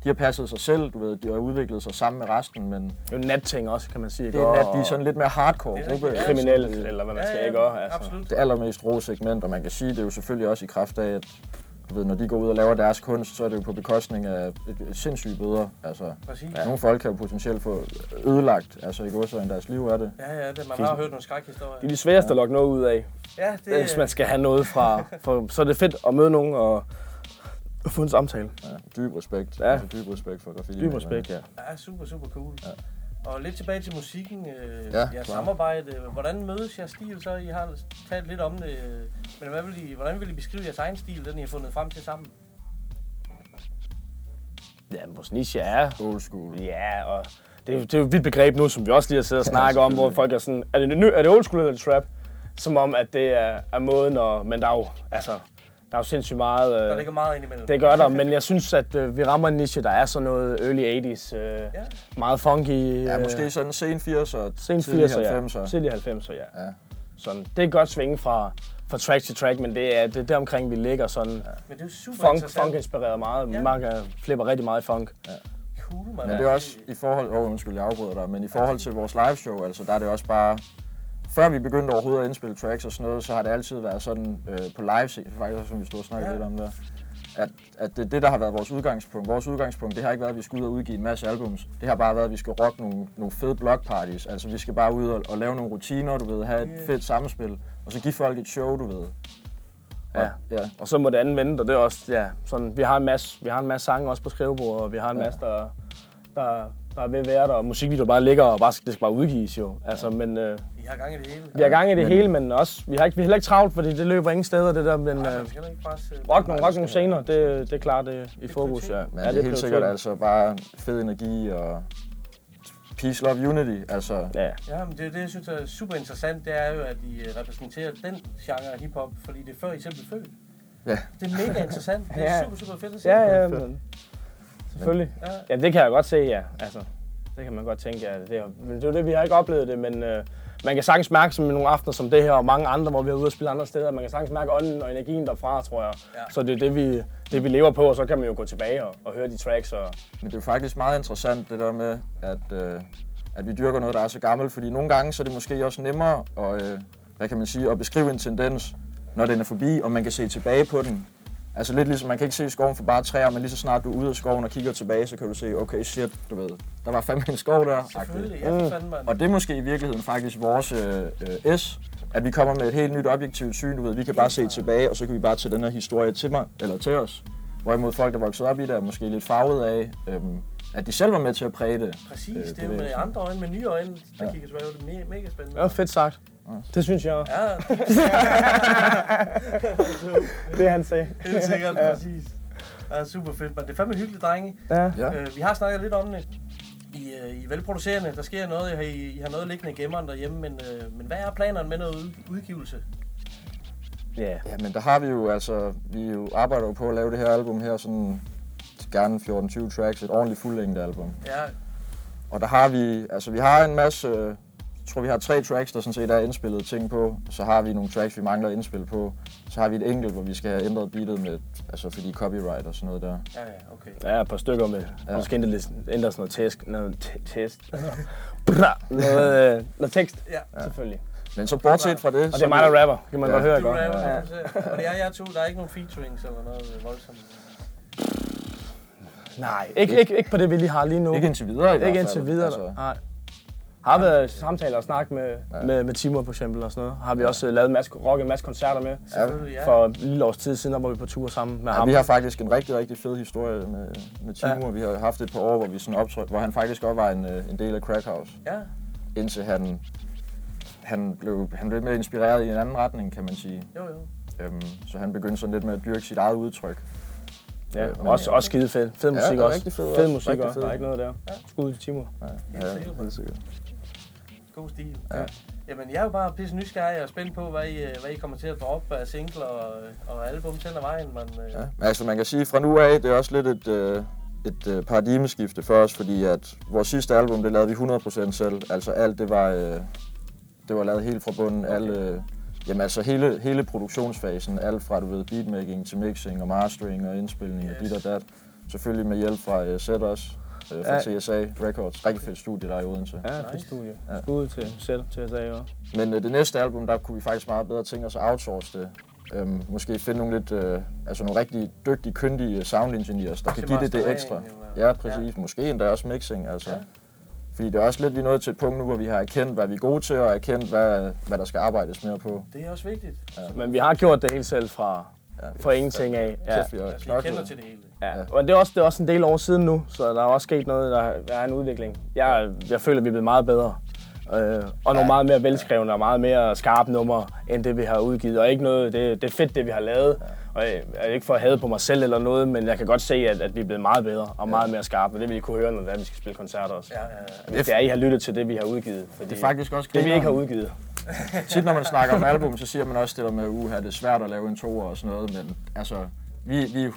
De har passet sig selv, du ved, de har udviklet sig sammen med resten, men... Det er jo natting også, kan man sige. Det er nat, de er sådan lidt mere hardcore gruppe. Kriminelle, eller hvad man skal ikke også. Altså. Det allermest rå segment, og man kan sige, det er jo selvfølgelig også i kraft af, at du ved, når de går ud og laver deres kunst, så er det jo på bekostning af et, et sindssygt bøder. Altså, Præcis. nogle folk kan jo potentielt få ødelagt, altså i går deres liv er det. Ja, ja, det, man har hørt nogle skrækhistorier. Det er de sværeste at lokke noget ud af. Ja, det- Hvis man skal have noget fra... For, så er det fedt at møde nogen og, og få en samtale. Ja, dyb respekt. Ja. Altså, dyb respekt for graffiti. Dyb respekt, ja. Ja, super, super cool. Ja. Og lidt tilbage til musikken, øh, Ja, ja, jeres klar. samarbejde. Hvordan mødes jeres stil så? I har talt lidt om det. Men hvad vil I, hvordan vil I beskrive jeres egen stil, den I har fundet frem til sammen? Ja, vores niche er... Old school. Ja, og det er, det er jo et vidt begreb nu, som vi også lige har siddet og snakket om, hvor folk er sådan, er det, ny, er det old school eller er det trap? Som om, at det er, er måden, og, men der er jo, altså, der er jo sindssygt meget... Øh, Der ligger meget ind imellem. Det gør der, men jeg synes, at øh, vi rammer en niche, der er sådan noget early 80's, øh, ja. meget funky. Øh, Ja, måske sådan sen 80'er, sen tidlig 80'er, ja. 90'er. Tidlig 90'er, ja. ja. Sådan, det er et godt svinge fra, fra track til track, men det er det er der omkring, vi ligger sådan. Ja. Men det er super funk, funk inspireret meget. Ja. Ja. Mange flipper rigtig meget i funk. Ja. Cool, man. Men det er også i forhold... Åh, oh, undskyld, jeg afbryder dig. Men i forhold til vores live show, altså, der er det også bare... Før vi begyndte overhovedet at indspille tracks og sådan noget, så har det altid været sådan øh, på live scene, faktisk som vi stod og snakkede Ja. lidt om der, at, at det, det, der har været vores udgangspunkt. Vores udgangspunkt, det har ikke været, at vi skal ud og udgive en masse albums. Det har bare været, at vi skal rocke nogle, nogle fede block parties. Altså, vi skal bare ud og, og lave nogle rutiner, du ved, have et Yeah. fedt samspil, og så give folk et show, du ved. Ja. ja. Og så må det andet vente, og det er også, ja, sådan, vi har en masse, vi har en masse sange også på skrivebordet, og vi har en Ja. masse, der, der, der er ved at være der, og musikvideoer bare ligger, og bare, det skal bare udgives jo. Altså, men, øh, har gang i det hele. vi har gang i det Men- hele, men også, vi har, ikke, vi har heller ikke travlt, fordi det løber ingen steder, det der, men Nej, øh, rock nogle, rock nogle scener, det, det er klart det i fokus, ja. Men ja, det er helt prioritet. sikkert altså bare fed energi og peace, love, unity. Altså, ja. Ja, men det, det, jeg synes er super interessant, det er jo, at I øh, repræsenterer den genre af hiphop, fordi det er før I selv blev født. Ja. Det er mega interessant. Det er (laughs) Ja. super, super fedt at se. Ja, ja, men, selvfølgelig. Ja. Ja, det kan jeg godt se, ja. Altså, det kan man godt tænke, ja. Det er, det er det, vi har ikke oplevet det, men, øh, man kan sagtens mærke som nogle aftener som det her, og mange andre, hvor vi er ude og spille andre steder, man kan sagtens mærke ånden og energien derfra, tror jeg. Ja. Så det er det vi, det, vi lever på, og så kan man jo gå tilbage og, og høre de tracks. Og... Men det er faktisk meget interessant, det der med, at, øh, at vi dyrker noget, der er så gammelt, fordi nogle gange så er det måske også nemmere at, øh, hvad kan man sige, at beskrive en tendens, når den er forbi, og man kan se tilbage på den. Altså lidt ligesom, man kan ikke se skoven for bare træer, men lige så snart du er ude af skoven og kigger tilbage, så kan du se, okay, shit, du ved, der var fandme en skov der. Selvfølgelig, ja, for fanden, mand. Og det er måske i virkeligheden faktisk vores øh, øh, S, at vi kommer med et helt nyt objektivt syn, du ved, vi kan bare se tilbage, og så kan vi bare tage den her historie til mig, eller til os. Hvorimod folk, der voksede op i det, er måske lidt farvet af, øhm, at de selv var med til at præge det. Præcis, det er jo med andre øjne, med nye øjne, der Ja. kigger tilbage. Det er me- mega spændende. Det var fedt sagt. Det synes jeg også. Ja, (laughs) det han sagde. Helt sikkert, Ja. præcis. Ja, super fedt, men det er fandme hyggeligt, drenge. Ja. Ja. Øh, vi har snakket lidt om det. I, øh, I er velproducerende, der sker noget, I har, I, har noget liggende i gemmeren derhjemme, men, øh, men hvad er planerne med noget ud, udgivelse? Ja. Ja, men der har vi jo altså, vi jo arbejder jo på at lave det her album her, sådan gerne 14-20 tracks, et ordentligt fuldlængde album. Ja, Og der har vi, altså vi har en masse, tror vi har tre tracks, der sådan set er indspillet ting på. Så har vi nogle tracks, vi mangler at indspille på. Så har vi et enkelt, hvor vi skal have ændret beatet med, altså fordi copyright og sådan noget der. ja, ja, okay. Ja, et par stykker med. Ja. Måske ændre, ændre sådan noget tæsk. Noget t- test. (laughs) Bra, noget, øh, noget tekst. Ja. Selvfølgelig. Men så bortset fra det... Og det er mig, der rapper. Kan man Ja. godt høre, Du godt? rapper, Ja. og det er jer to, der er ikke nogen featurings eller noget øh, voldsomt. Nej, ikke, ikke, ikke på det, vi lige har lige nu. Ikke indtil videre i Ikke indtil videre, Altså. nej. Har været samtaler og snak med, ja. med, med Timur for eksempel og sådan noget. Har vi også øh, lavet en masse, rocket en masse koncerter med. Ja. For et lille års tid siden, der var vi på tur sammen med Ja, ham. vi har faktisk en rigtig, rigtig fed historie med, med Timo. Ja. Vi har haft et par år, hvor vi sådan optrådte, hvor han faktisk også var en, øh, en del af Crack House. Ja, Indtil han, han, blev, han blev mere inspireret i en anden retning, kan man sige. jo jo. Øhm, så han begyndte sådan lidt med at dyrke sit eget udtryk. Ja, Øh, men- også, også skide fed. Fed Ja, musik er også. fed fed også. musik Rigtig også. fed. Der er ikke noget der. Skud til Timur. Ja, helt sikkert. God stil. Ja. Jamen, jeg er jo bare pisse nysgerrig og spændt på, hvad I, øh, hvad I kommer til at droppe af singler og, og album til ad vejen. Men, øh, Ja. Altså man kan sige, fra nu af, det er også lidt et, øh, et øh, paradigmeskifte for os, fordi at vores sidste album, det lavede vi 100% selv. Altså alt, det var, øh, det var lavet helt fra bunden. Okay. Alle, øh, jamen altså hele, hele produktionsfasen, alt fra du ved, beatmaking til mixing og mastering og indspilning yes. og dit og dat. Selvfølgelig med hjælp fra øh, Zed også, øh, fra Ja. TSA Records. Rigtig fedt studie der i Odense. Ja, fedt studie. Ja. Skud til selv til at sige også. Men øh, det næste album, der kunne vi faktisk meget bedre tænke os at outsource det. Øhm, måske finde nogle lidt, øh, altså nogle rigtig dygtige, kyndige sound engineers, der kan Til give det det ekstra. Ja, præcis. Ja. Måske endda også mixing, altså. Ja. Ja. Fordi det er også lidt, vi er nået til et punkt nu, hvor vi har erkendt, hvad vi er gode til, og erkendt, hvad, hvad der skal arbejdes mere på. det er også vigtigt. Ja. Men vi har gjort det helt selv fra, Ja. fra ingenting af. Ja. Kæft, vi har Altså, knoklet. kender til det hele. Ja, og det er, også, det er også en del år siden nu, så der er også sket noget, der, er en udvikling. Jeg, jeg føler, at vi er blevet meget bedre. Øh, og nogle meget mere velskrevne og meget mere skarpe numre, end det vi har udgivet. Og ikke noget, det, det er fedt, det vi har lavet. Og jeg jeg er ikke for at have på mig selv eller noget, men jeg kan godt se, at, at vi er blevet meget bedre og meget mere skarpe. Og det vil I kunne høre, når det er, vi skal spille koncerter også. Ja, ja, ja. Det er, I har lyttet til det, vi har udgivet. Fordi Det er faktisk også det, vi ikke har udgivet. Tit når man snakker om album, så siger man også det der med, uha, det er svært at lave en toer og sådan noget, men altså, vi, vi er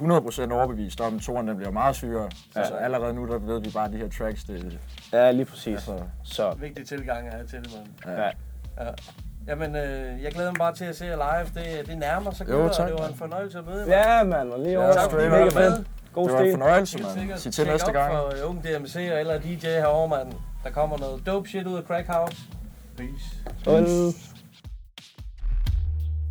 100% overbevist om, at toeren den bliver meget syrere. Ja. Altså allerede nu, der ved vi bare, at de her tracks, det, Ja, lige præcis. altså, Så, Vigtig tilgang er til det, mand. ja. Ja. Jamen, øh, jeg glæder mig bare til at se jer live. Det, det nærmer sig, Jo, og tak, det var en mand. fornøjelse at møde jer. Ja, mand, og lige Ja, over. straight Mega up, fedt. God det var en fornøjelse, man. sikkert. Sig til Tjek næste op gang. for øh, Ung DMC eller DJ herovre, mand. Der kommer noget dope shit ud af Crack House. Peace. Og-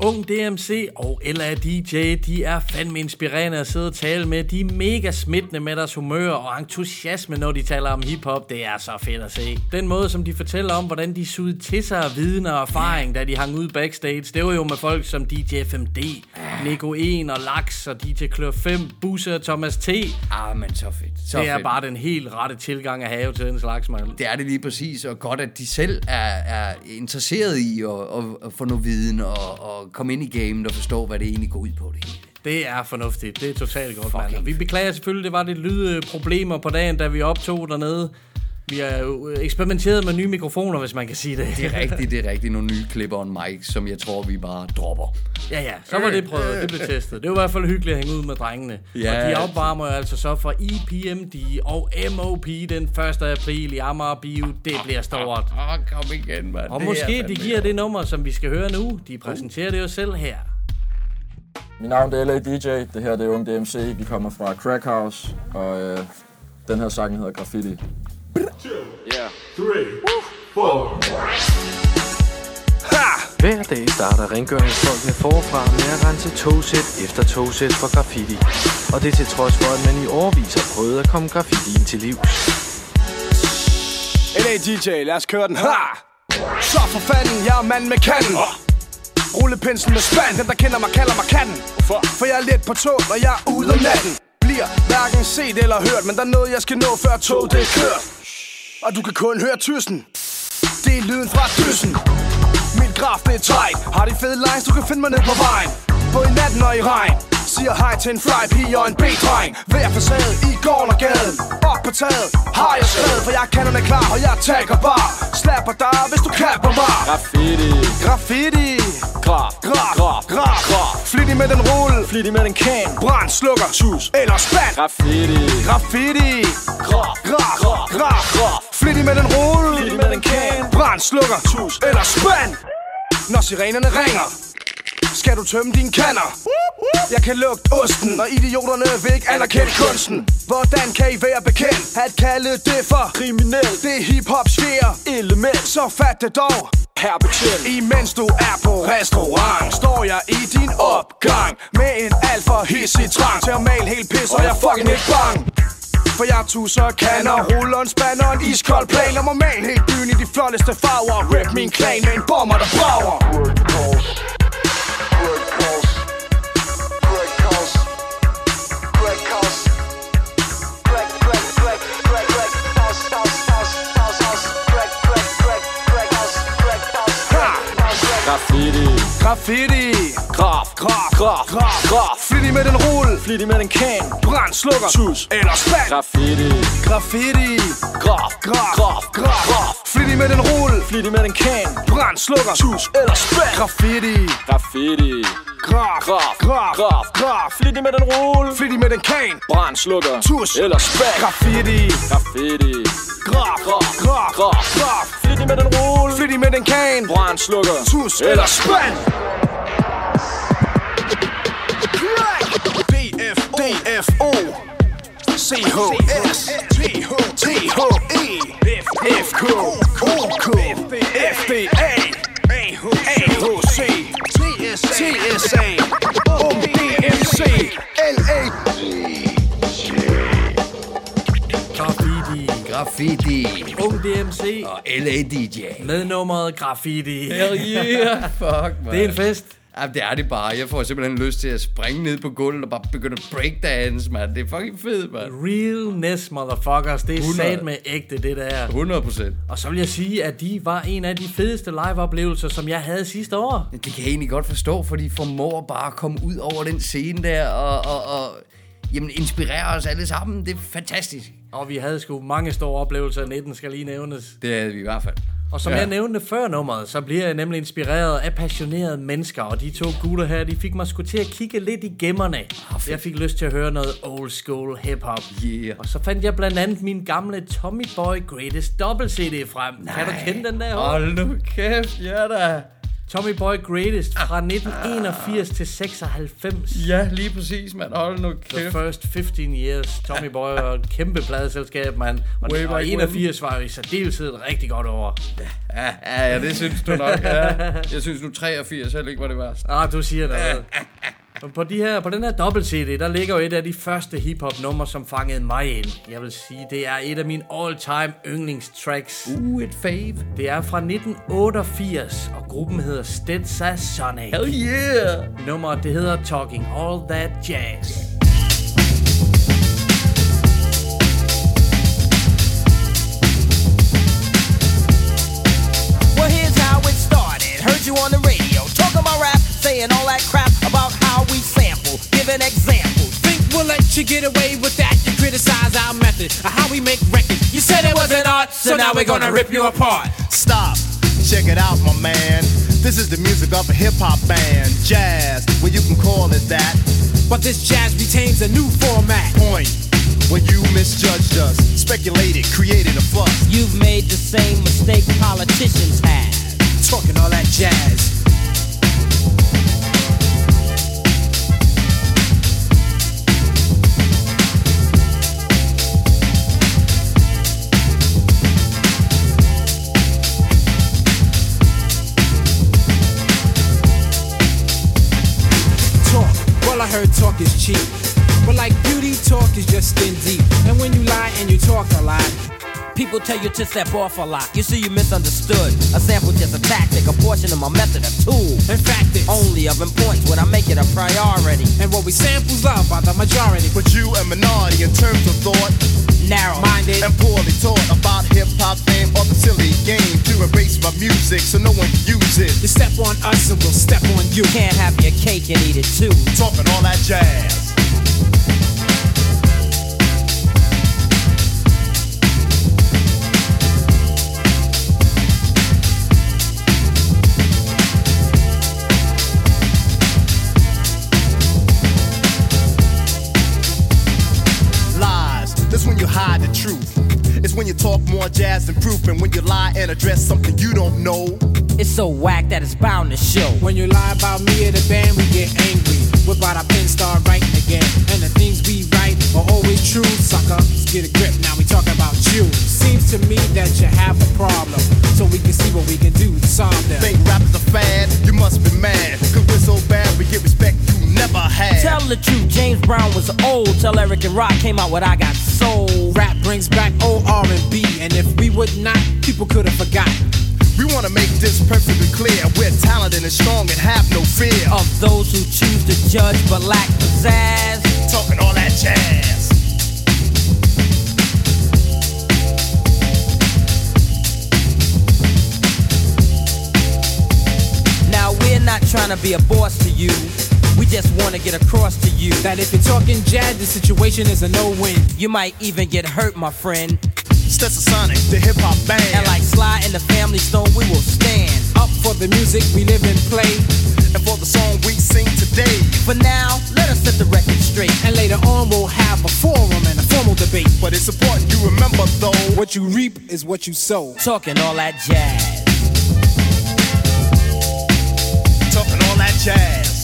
Ung DMC og LA DJ, de er fandme inspirerende at sidde og tale med. De er mega smittende med deres humør og entusiasme, når de taler om hiphop. Det er så fedt at se. Den måde, som de fortæller om, hvordan de sugede til sig af viden og erfaring, da de hang ud backstage, det var jo med folk som DJ FMD, Nico 1 og Lax og DJ Klør 5, Busse og Thomas T. Ah, men så fedt. Så Det er fedt. bare den helt rette tilgang at have til den slags, mand. Det er det lige præcis, og godt, at de selv er, er interesseret i at, at, at få noget viden og, og komme ind i gamet og forstå, hvad det egentlig går ud på det hele. Det er fornuftigt. Det er totalt godt, mand. Vi beklager selvfølgelig, det var lidt lydproblemer på dagen, da vi optog dernede. Vi har jo øh, eksperimenteret med nye mikrofoner, hvis man kan sige det. Det er (laughs) rigtigt, det er rigtigt. Nogle nye klipper og en mic, som jeg tror, vi bare dropper. Ja, ja, så var det prøvet. Det blev testet. Det var i hvert fald hyggeligt at hænge ud med drengene. Ja. Og de opvarmer jo altså så for EPMD og MOP den 1. april i Amager Bio. Det bliver stort. Åh, kom igen, mand. Og Det måske de giver det nummer, som vi skal høre nu. De præsenterer det jo selv her. Mit navn er LA DJ, det her det er Ung DMC, vi kommer fra Crack House, og øh, den her sang hedder Graffiti. Yeah. Three. Four. Hver dag starter rengøringsfolkene forfra med at rense togsæt efter togsæt for graffiti. Og det til trods for, at man i årvis har prøvet at komme graffitien til livs. LA DJ, lad os køre den. Ha! Så for fanden, jeg er mand med kanden. Rullepensel med spand, dem der kender mig kalder mig katten. For jeg er let på tog, når jeg er ude om natten. Bliver hverken set eller hørt, men der er noget jeg skal nå før toget det er kørt. Og du kan kun høre tysen. Det er lyden fra dysen. Mit graf det er tight. Har de fede lines, du kan finde mig ned på vejen. Både i natten og i regn. Siger hej til en fly pige og en B-dreng Hver facade i gården og gaden Op på taget har jeg skrevet For jeg er kanderne klar og jeg tager bare Slapper dig hvis du kapper mig Graffiti. Graffiti Graf. Graf Graf Graf Graf Flittig med den rulle Flittig med den can. Brand, slukker, tus eller spand Graffiti. Graffiti Graf. Graf Graf Graf Flittig med den rulle Flittig med den can. Brand, slukker, tus eller spand Når sirenerne ringer skal du tømme dine kander Jeg kan lugte osten Og idioterne vil ikke anerkende kunsten Hvordan kan I være bekendt At kalde det for Kriminel. Det er hiphop sfære Element. Så fat det dog her betjent. Imens du er på restaurant Står jeg i din opgang Med en alt for hissig trang. Til at male helt pis Og jeg er fucking ikke bang. For jeg tusser kander, ruller en spand og en iskold plan. Og må male helt byen i de flotteste farver. Rip min klan med en bomber der brager. Graffiti. Graf. Graf Graf. Graf Graf Flittig med den rulle Flittig med den can. Brand, slukker Tus. Eller spand Graffiti. Graffiti Graf. Graf Graf. Graf Graf. Flittig med den rulle Flittig med den can. Brand, slukker Tus. Eller spand. Graffiti Graffiti. Graf Graf. Graf Graf. Graf Flittig med den rulle. Flittig med den kan Brand slukker. Tus. Eller spand. Graffiti Graffiti. Graf Graf. Graf Graf. Graf Flittig med den rulle. Flittig med den kan Brand slukker. Tus eller spand DF DFO CHS THE FK OK FDA AHC TSA ODMC LA Graffiti. Graffiti. Ung DMC. Og LA DJ. Med nummeret Graffiti. Hell yeah. (laughs) Fuck, man. Det er en fest. Ja, det er det bare. Jeg får simpelthen lyst til at springe ned på gulvet og bare begynde at breakdance, mand. Det er fucking fedt, mand. Realness, motherfuckers. Det er 100. sat med ægte, det der. 100 procent. Og så vil jeg sige, at de var en af de fedeste live-oplevelser, som jeg havde sidste år. Det kan jeg egentlig godt forstå, for de formår bare at komme ud over den scene der og, og, og jamen, inspirere os alle sammen. Det er fantastisk. Og vi havde sgu mange store oplevelser i 19, skal lige nævnes. Det er vi i hvert fald. Og som ja. jeg nævnte før nummeret, så bliver jeg nemlig inspireret af passionerede mennesker. Og de to gutter her, de fik mig sgu til at kigge lidt i gemmerne. Jeg fik lyst til at høre noget old school hip-hop. Yeah. Og så fandt jeg blandt andet min gamle Tommy Boy Greatest Double CD frem. Nej. Kan du kende den der? Hold nu kæft, ja da. Tommy Boy Greatest fra 1981 til 96. Ja, lige præcis, mand. Hold nu The kæft. first 15 years. Tommy Boy var et kæmpe pladeselskab, mand. Og, Way og back 81 var jo i særdeleshed et rigtig godt år. Ja, ja, ja, det synes du nok. Ja. Jeg synes nu 83 heller ikke var det værste. Ah, du siger noget. Men På, de her, på den her dobbelt CD, der ligger jo et af de første hiphop numre, som fangede mig ind. Jeg vil sige, det er et af mine all-time yndlingstracks. Uh, et fave. Det er fra 1988, og gruppen hedder Stetsa Sonic. Hell yeah! Nummeret, det hedder Talking All That Jazz. Well, here's how it started. Heard you on the radio talking about rap, saying all that crap about how we sample, giving examples. Think we'll let you get away with that? You criticize our method how we make records. You said it was wasn't art, so now we're gonna rip you apart. Stop. Check it out, my man. This is the music of a hip hop band. Jazz, well, you can call it that. But this jazz retains a new format. Point. Where you misjudged us, speculated, created a fuss. You've made the same mistake politicians have. Talking all that jazz. Heard talk is cheap. But like beauty, talk is just skin deep. And when you lie and you talk a lot, People tell you to step off a lot. You see, you misunderstood. A sample just a tactic, a portion of my method, a tool. in fact it's Only of importance when I make it a priority. and what we samples loved by the majority. But you a minority in terms of thought. Narrow. Minded. And poorly taught about hip hop fame or the silly game to erase my music so no one can use it. You step on us and we'll step on you. Can't have your cake and eat it too. Talking all that jazz. It's when you talk more jazz than proof, and when you lie and address something you don't know. It's so whack that it's bound to show. When you lie about me or the band, we get angry. Whip out our pen, start writing again. And the things we write are always true, sucker. Let's get a grip, now we talk about you. Seems to me that you have a problem. So we can see what we can do to solve them. Think rap is a fad, you must be mad. Cause we're so bad, we get respect you never had. Tell the truth, James Brown was old. Tell Eric and Rock came out with I Got Soul. Rap brings back old R&B, and if we would not, people could have forgotten. We wanna make this perfectly clear. We're talented and strong and have no fear. Of those who choose to judge but lack pizzazz. Talking all that jazz. Now we're not trying to be a boss to you. We just want to get across to you That if you're talking jazz, the situation is a no-win. you might even get hurt, my friend. Stetson Sonic, the hip hop band. And like Sly and the Family Stone, we will stand Up for the music we live and play. and for the song we sing today. For now, let us set the record straight. And later on, we'll have a forum and a formal debate. But it's important you remember though. What you reap is what you sow. Talking all that jazz. Talking all that jazz.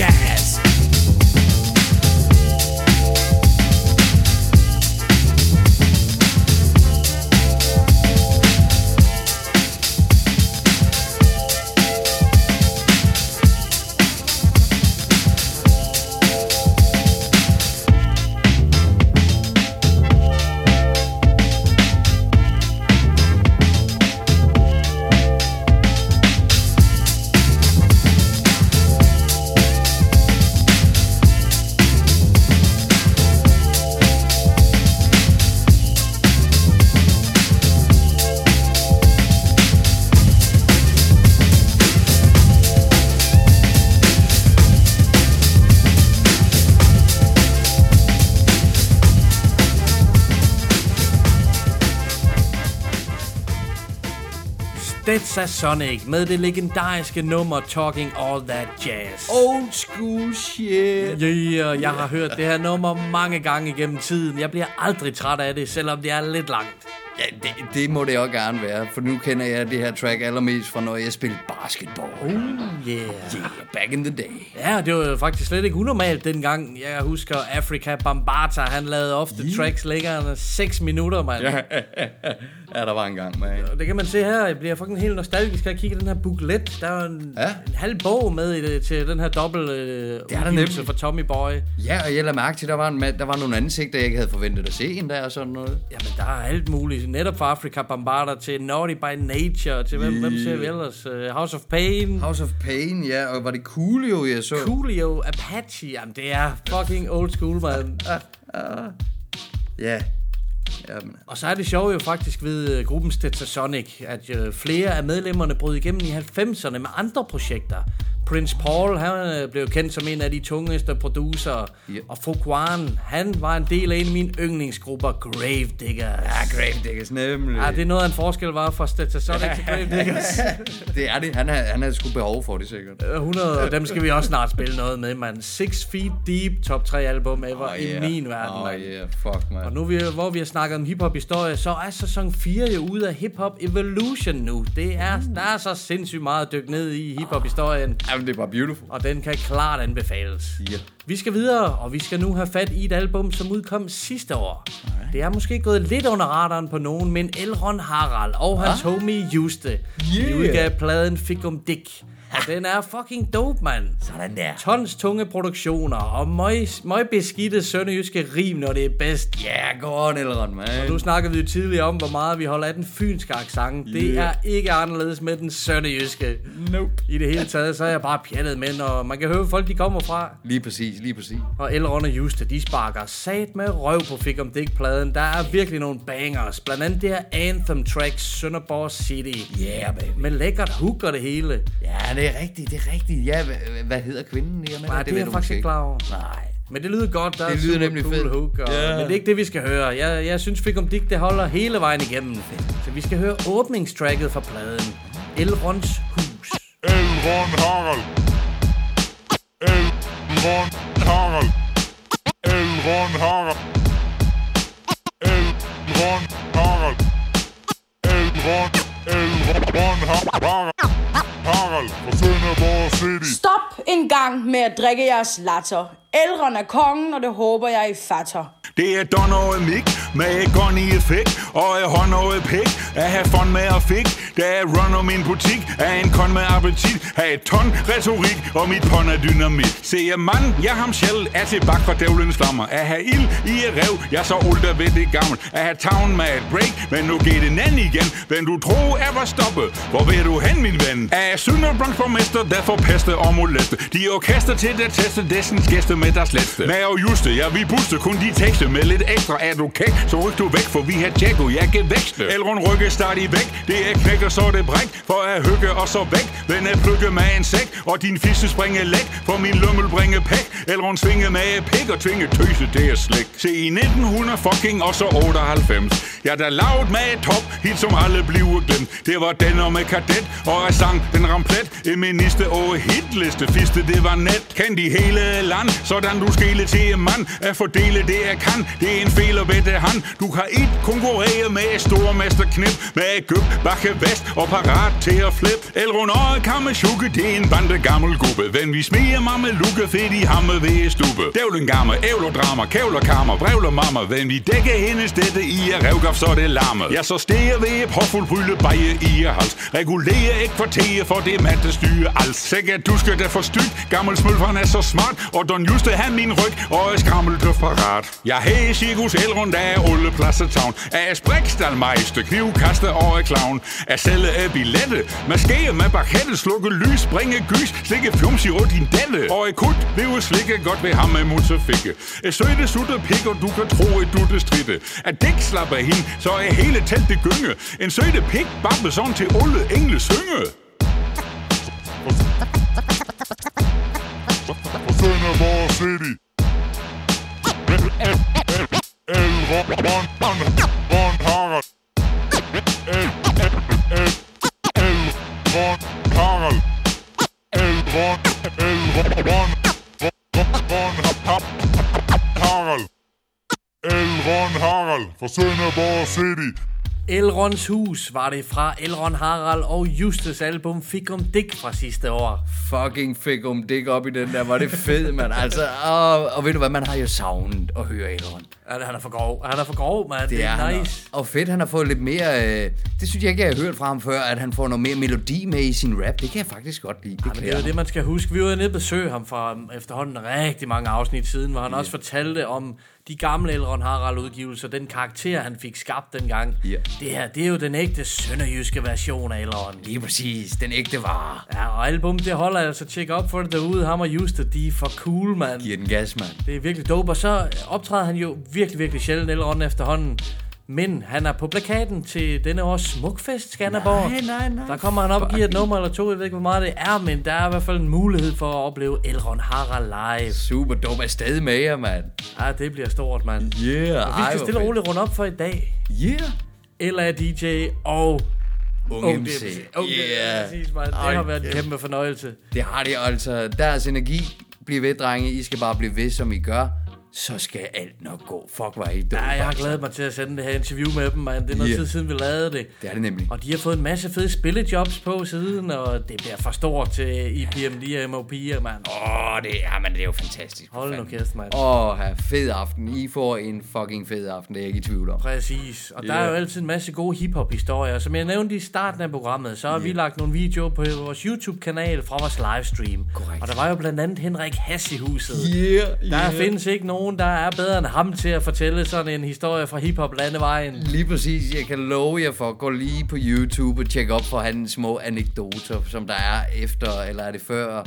Talking all that jazz. Stetsa Sonic med det legendariske nummer Talking All That Jazz. Old school shit. Yeah, jeg har hørt det her nummer mange gange igennem tiden. Jeg bliver aldrig træt af det, selvom det er lidt langt. Ja, det, det må det også gerne være, for nu kender jeg det her track allermest fra, når jeg spillede basketball. Oh, yeah. Yeah, back in the day. Ja, det var jo faktisk slet ikke unormalt dengang. Jeg husker Afrika Bambata, han lavede ofte Yeah. tracks længere end 6 minutter, mand. Ja, (laughs) ja, der var en gang, man. Og Det kan man se her, jeg bliver fucking helt nostalgisk at kigge den her booklet. Der er en, Ja. en halv bog med i det, til den her dobbelt øh, udgivelse for Tommy Boy. Ja, og jeg lader mærke til, der var, en, mand- der var nogle ansigter, jeg ikke havde forventet at se en der og sådan noget. Jamen, der er alt muligt. Netop fra Afrika Bambata til Naughty by Nature, til hvem, hvem ser vi ellers? Uh, House of Pain. House of Pain, ja, og var det Coolio, jeg så? Coolio, Apache, jamen det er fucking old school, man. (laughs) Ja. Jamen. Og så er det sjovt jo faktisk ved øh, gruppen Stetsasonic, at øh, flere af medlemmerne brød igennem i 90'erne med andre projekter. Prince Paul, han øh, blev kendt som en af de tungeste producer. Ja. Og Fuquan, han var en del af en af mine yndlingsgrupper, Grave Diggers. Ja, Grave Diggers, nemlig. Ja, det er noget af en forskel var fra Stetsasonic til Grave (laughs) Diggers. (laughs) det er det. Han har, han har sgu behov for det, sikkert. 100, og dem skal vi også snart spille noget med, man. Six Feet Deep, top 3 album ever Oh, i yeah. min verden, Oh, mand. yeah, fuck, man. Og nu vi, hvor vi har snakket om hiphop historie, så er sæson 4 jo ude af Hip Hop Evolution nu. Det er, der er så sindssygt meget at dykke ned i hiphop historien. Jamen, det er bare beautiful. Og den kan klart anbefales. Ja. Vi skal videre, og vi skal nu have fat i et album, som udkom sidste år. Det er måske gået lidt under radaren på nogen, men Elron Harald og hans Ah. homie Juste, de Yeah. udgav pladen Fikum Dick. Og den er fucking dope, mand. Sådan der. Tons tunge produktioner og møg, møg beskidte sønderjyske rim, når det er bedst. Ja, yeah, godt, Elron, man. Og nu snakker vi jo tidligere om, hvor meget vi holder af den fynske accent. Det Yeah. er ikke anderledes med den sønderjyske. Nope. I det hele taget, så er jeg bare pjattet med, når man kan høre, hvor folk de kommer fra. Lige præcis, lige præcis. Og Elrond og Juste, de sparker sat med røv på Fik om Dick-pladen. Der er virkelig nogle bangers. Blandt andet det her Anthem track, Sønderborg City. Yeah, baby. Med lækkert hook og det hele. Ja, det er rigtigt, det er rigtigt. Ja, hvad, hvad hedder kvinden? Jamen, Nej, det, det er jeg du faktisk ikke klar over. Nej. Men det lyder godt, der Det er lyder super nemlig cool fedt. hook. Og, Ja. Men det er ikke det, vi skal høre. Jeg, jeg synes, Fik om Dick, det holder hele vejen igennem. Så vi skal høre åbningstracket fra pladen. Elrons hus. Elron Harald. Elron Harald. Elron Harald. Elron Harald. Elron, Elron Harald. Fra Sønderborg City. Stop en gang med at drikke jeres latter. Elrond er kongen, og det håber jeg I fatter. Det er Don og Mick med gun i effekt Og er hånd og pæk At have fun med at fik Der er run om min butik. Er en kon med appetit Har et ton retorik Og mit pon er dynamit. Se jeg mand, jeg ham selv Er tilbage fra dævlens flammer. At have ild i et rev Jeg så ulter ved det gammel. At have town med et break Men nu går det anden igen. Hvem du tro er var stoppet, Hvor vil du hen min ven? Er Sønderbrands borgmester Derfor peste og moleste. De er orkester til det teste Dessens gæster med deres letste Med og juste, ja vi buste kun de tekster Med lidt ekstra er du kæk Så ryk du væk for vi har tjekko Jeg kan vækste Elrond rykke stadig væk. Det er knæk og så er det bræk For at hygge og så væk. Den er plukke med en sæk Og din fisse springe læk For min lummel bringe pæk. Elrond svinge med pik Og tvinge tøse det er slæk Se i 1900 fucking og så 98 Ja der lavet med et top Hit som alle bliver glemt. Det var den og med kadet Og jeg sang den ramplet. En minister over hitliste Fiste det var net. Kan de hele land sådan du skille til en mand At fordele det jeg kan. Det er en fejl ved det han. Du kan ikke konkurrere med stormester knip Med gyp, bakke vest og parat til at flip Elrond og kamme sjukke Det er en bande gammel gruppe Ven vi smiger mamme lukke Fedt i hamme ved stube Dævlen gamme, ævlodrama, kævlerkammer Brevler mamma Ven vi dækker hendes dette i er revgaf så det larme Ja så stiger ved påfuld brylle Beje i er hals. Regulere ikke kvarter For det matte styre alt Sikkert du skal da for stygt. Gammel smølferen er så smart. Og Don Juste han min ryg. Og er skrammeldøf parat Jeg har Sigus Elrund af Olle Pladsatavn Af Sprikstalmeister Knivkaster og af clown. Af sælge af billette Maskere med bakette Slukke lys, bringe gys Slikke fjums i din delle Og i kut vil jo slikke godt ved ham med musefikke Et søde sutte pik Og du kan tro at du det stritte At dæk slapper hende Så er hele teltet gynge. En søde pik babbe sådan til Olle engle synge. Fra Sønderborg City. Elron Ron Harald. Elron Harald. Elron Elron Ron Harald. Elron Harald fra Sønderborg City. Elrons hus var det fra Elron Harald og Justus album Fik om Dick fra sidste år. Fucking fik om Dick op i den der. Var det fedt, mand. Altså, og, og ved du hvad, man har jo savnet at høre Elron. Ja, han er for grov. Han er for grov, mand. Det, Det er er han. nice. Og, og fedt, han har fået lidt mere... Øh, det synes jeg ikke, jeg har hørt fra ham før, at han får noget mere melodi med i sin rap. Det kan jeg faktisk godt lide. Det, Men det er jo det, man skal huske. Vi var nede og besøge ham for um, efterhånden rigtig mange afsnit siden, hvor han også fortalte om de gamle Elron Harald-udgivelser, den karakter, han fik skabt dengang. Ja. Det her, det er jo den ægte sønderjyske version af Elron. Lige præcis, den ægte vare. Ja, og album, det holder altså. Tjek op for det derude. Ham og Juste, de er for cool, mand. Giver den gas, mand. Det er virkelig dope, og så optræder han jo virkelig, virkelig sjældent Elron efterhånden. Men han er på plakaten til denne års Smukfest, Skanderborg. Nej, nej, nej. Der kommer han op og giver et nummer eller to. Jeg ved ikke, hvor meget det er, men der er i hvert fald en mulighed for at opleve Elron Harald live. Super dum er stadig med jer, mand. Ja, det bliver stort, mand. Yeah, og vi skal stille og roligt rundt op for i dag. Yeah. Eller DJ og... Unge Ung MC. MC, Yeah. præcis, mand. Det Ej, har været en kæmpe fornøjelse. Det har de altså. Deres energi. Bliv ved, drenge. I skal bare blive ved, som I gør. Så skal alt nok gå. Fuck, hvor er I dumme. Ja, jeg har glædet mig til at sende det her interview med dem, man. Det er noget Yeah. tid siden, vi lavede det. Det er det nemlig. Og de har fået en masse fede spillejobs på siden, og det bliver for stort til IPMD og MOP'er, mand. Åh, oh, det, er, men det er jo fantastisk. Hold nu kæft, mand. Åh, oh, fed aften. I får en fucking fed aften, det er jeg ikke i tvivl om. Præcis. Og der Ja. er jo altid en masse gode hiphop-historier. Som jeg nævnte i starten af programmet, så har vi lagt nogle videoer på vores YouTube-kanal fra vores livestream. Korrekt. Og der var jo blandt andet Henrik Hass i huset. Yeah, Der yeah. findes ikke nogen, der er bedre end ham til at fortælle sådan en historie fra hiphop-landevejen. Lige præcis. Jeg kan love jer for, gå lige på YouTube og tjekke op for hans små anekdoter, som der er efter, eller er det før...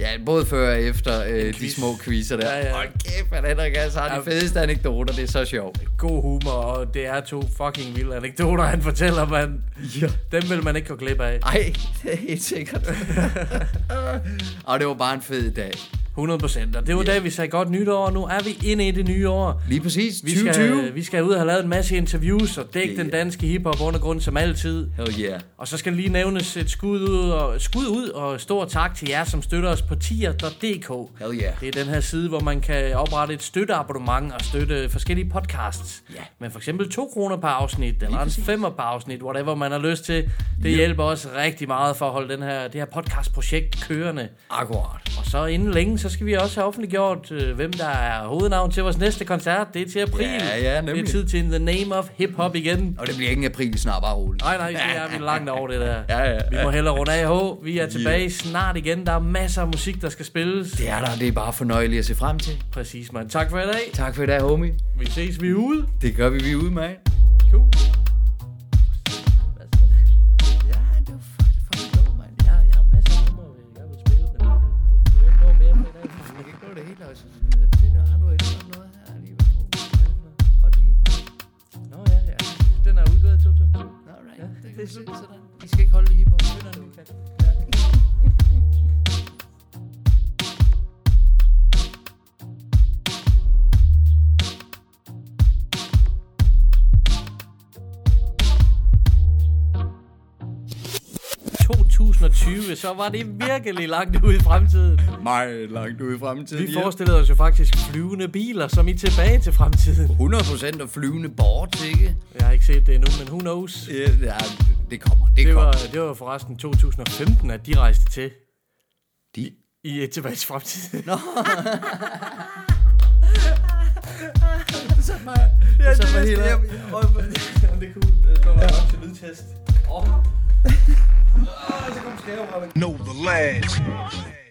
Ja, både før og efter øh, de små quizzer der. Ja, ja. Hold kæft, at Henrik altså har de Ja. fedeste anekdoter. Det er så sjovt. God humor, og det er to fucking vilde anekdoter, han fortæller, man. Ja. Dem vil man ikke gå glip af. Ej, (laughs) det er helt sikkert. (laughs) og det var bare en fed dag. 100 procent. Og det var yeah. da, vi sagde godt nytår, og nu er vi inde i det nye år. Lige præcis. Vi 2020. skal, vi skal ud og have lavet en masse interviews og dække Yeah. den danske hiphop undergrund som altid. Hell yeah. Og så skal lige nævnes et skud ud og, skud ud og stor tak til jer, som støtter os på tier.dk. Hell yeah. Det er den her side, hvor man kan oprette et støtteabonnement og støtte forskellige podcasts. Ja. Men for eksempel 2 kroner per afsnit, eller en præcis. 5 per afsnit, whatever man har lyst til. Det Ja. hjælper os rigtig meget for at holde den her, det her podcastprojekt kørende. Akkurat. Og så inden længe, så skal vi også have offentliggjort, øh, hvem der er hovednavn til vores næste koncert. Det er til april. Ja, ja, nemlig. Det er tid til In The Name of Hip Hop igen. Og det bliver ikke en april snart, bare roligt. Nej, nej, det er vi langt over det der. (laughs) Ja, ja, Vi må hellere runde af, H. Vi er tilbage snart igen. Der er masser af musik, der skal spilles. Det er der, det er bare fornøjeligt at se frem til. Præcis, mand. Tak for i dag. Tak for i dag, homie. Vi ses, vi er ude. Det gør vi, vi er ude med. Cool. 2020, så var det virkelig langt ude i fremtiden. Meget langt ude i fremtiden. Vi forestillede os jo faktisk flyvende biler, som i tilbage til fremtiden. 100% af flyvende bort, ikke? Jeg har ikke set det endnu, men who knows? Ja, det, er, det kommer, det, Det kommer. var, det var forresten 2015, at de rejste til. De? I et tilbage til fremtiden. Nå. (laughs) så mig, ja, så det, mig det, helt det, op. Jamen, det er cool. Det kommer ja. op til lydtest. Åh. Oh. Know the lads.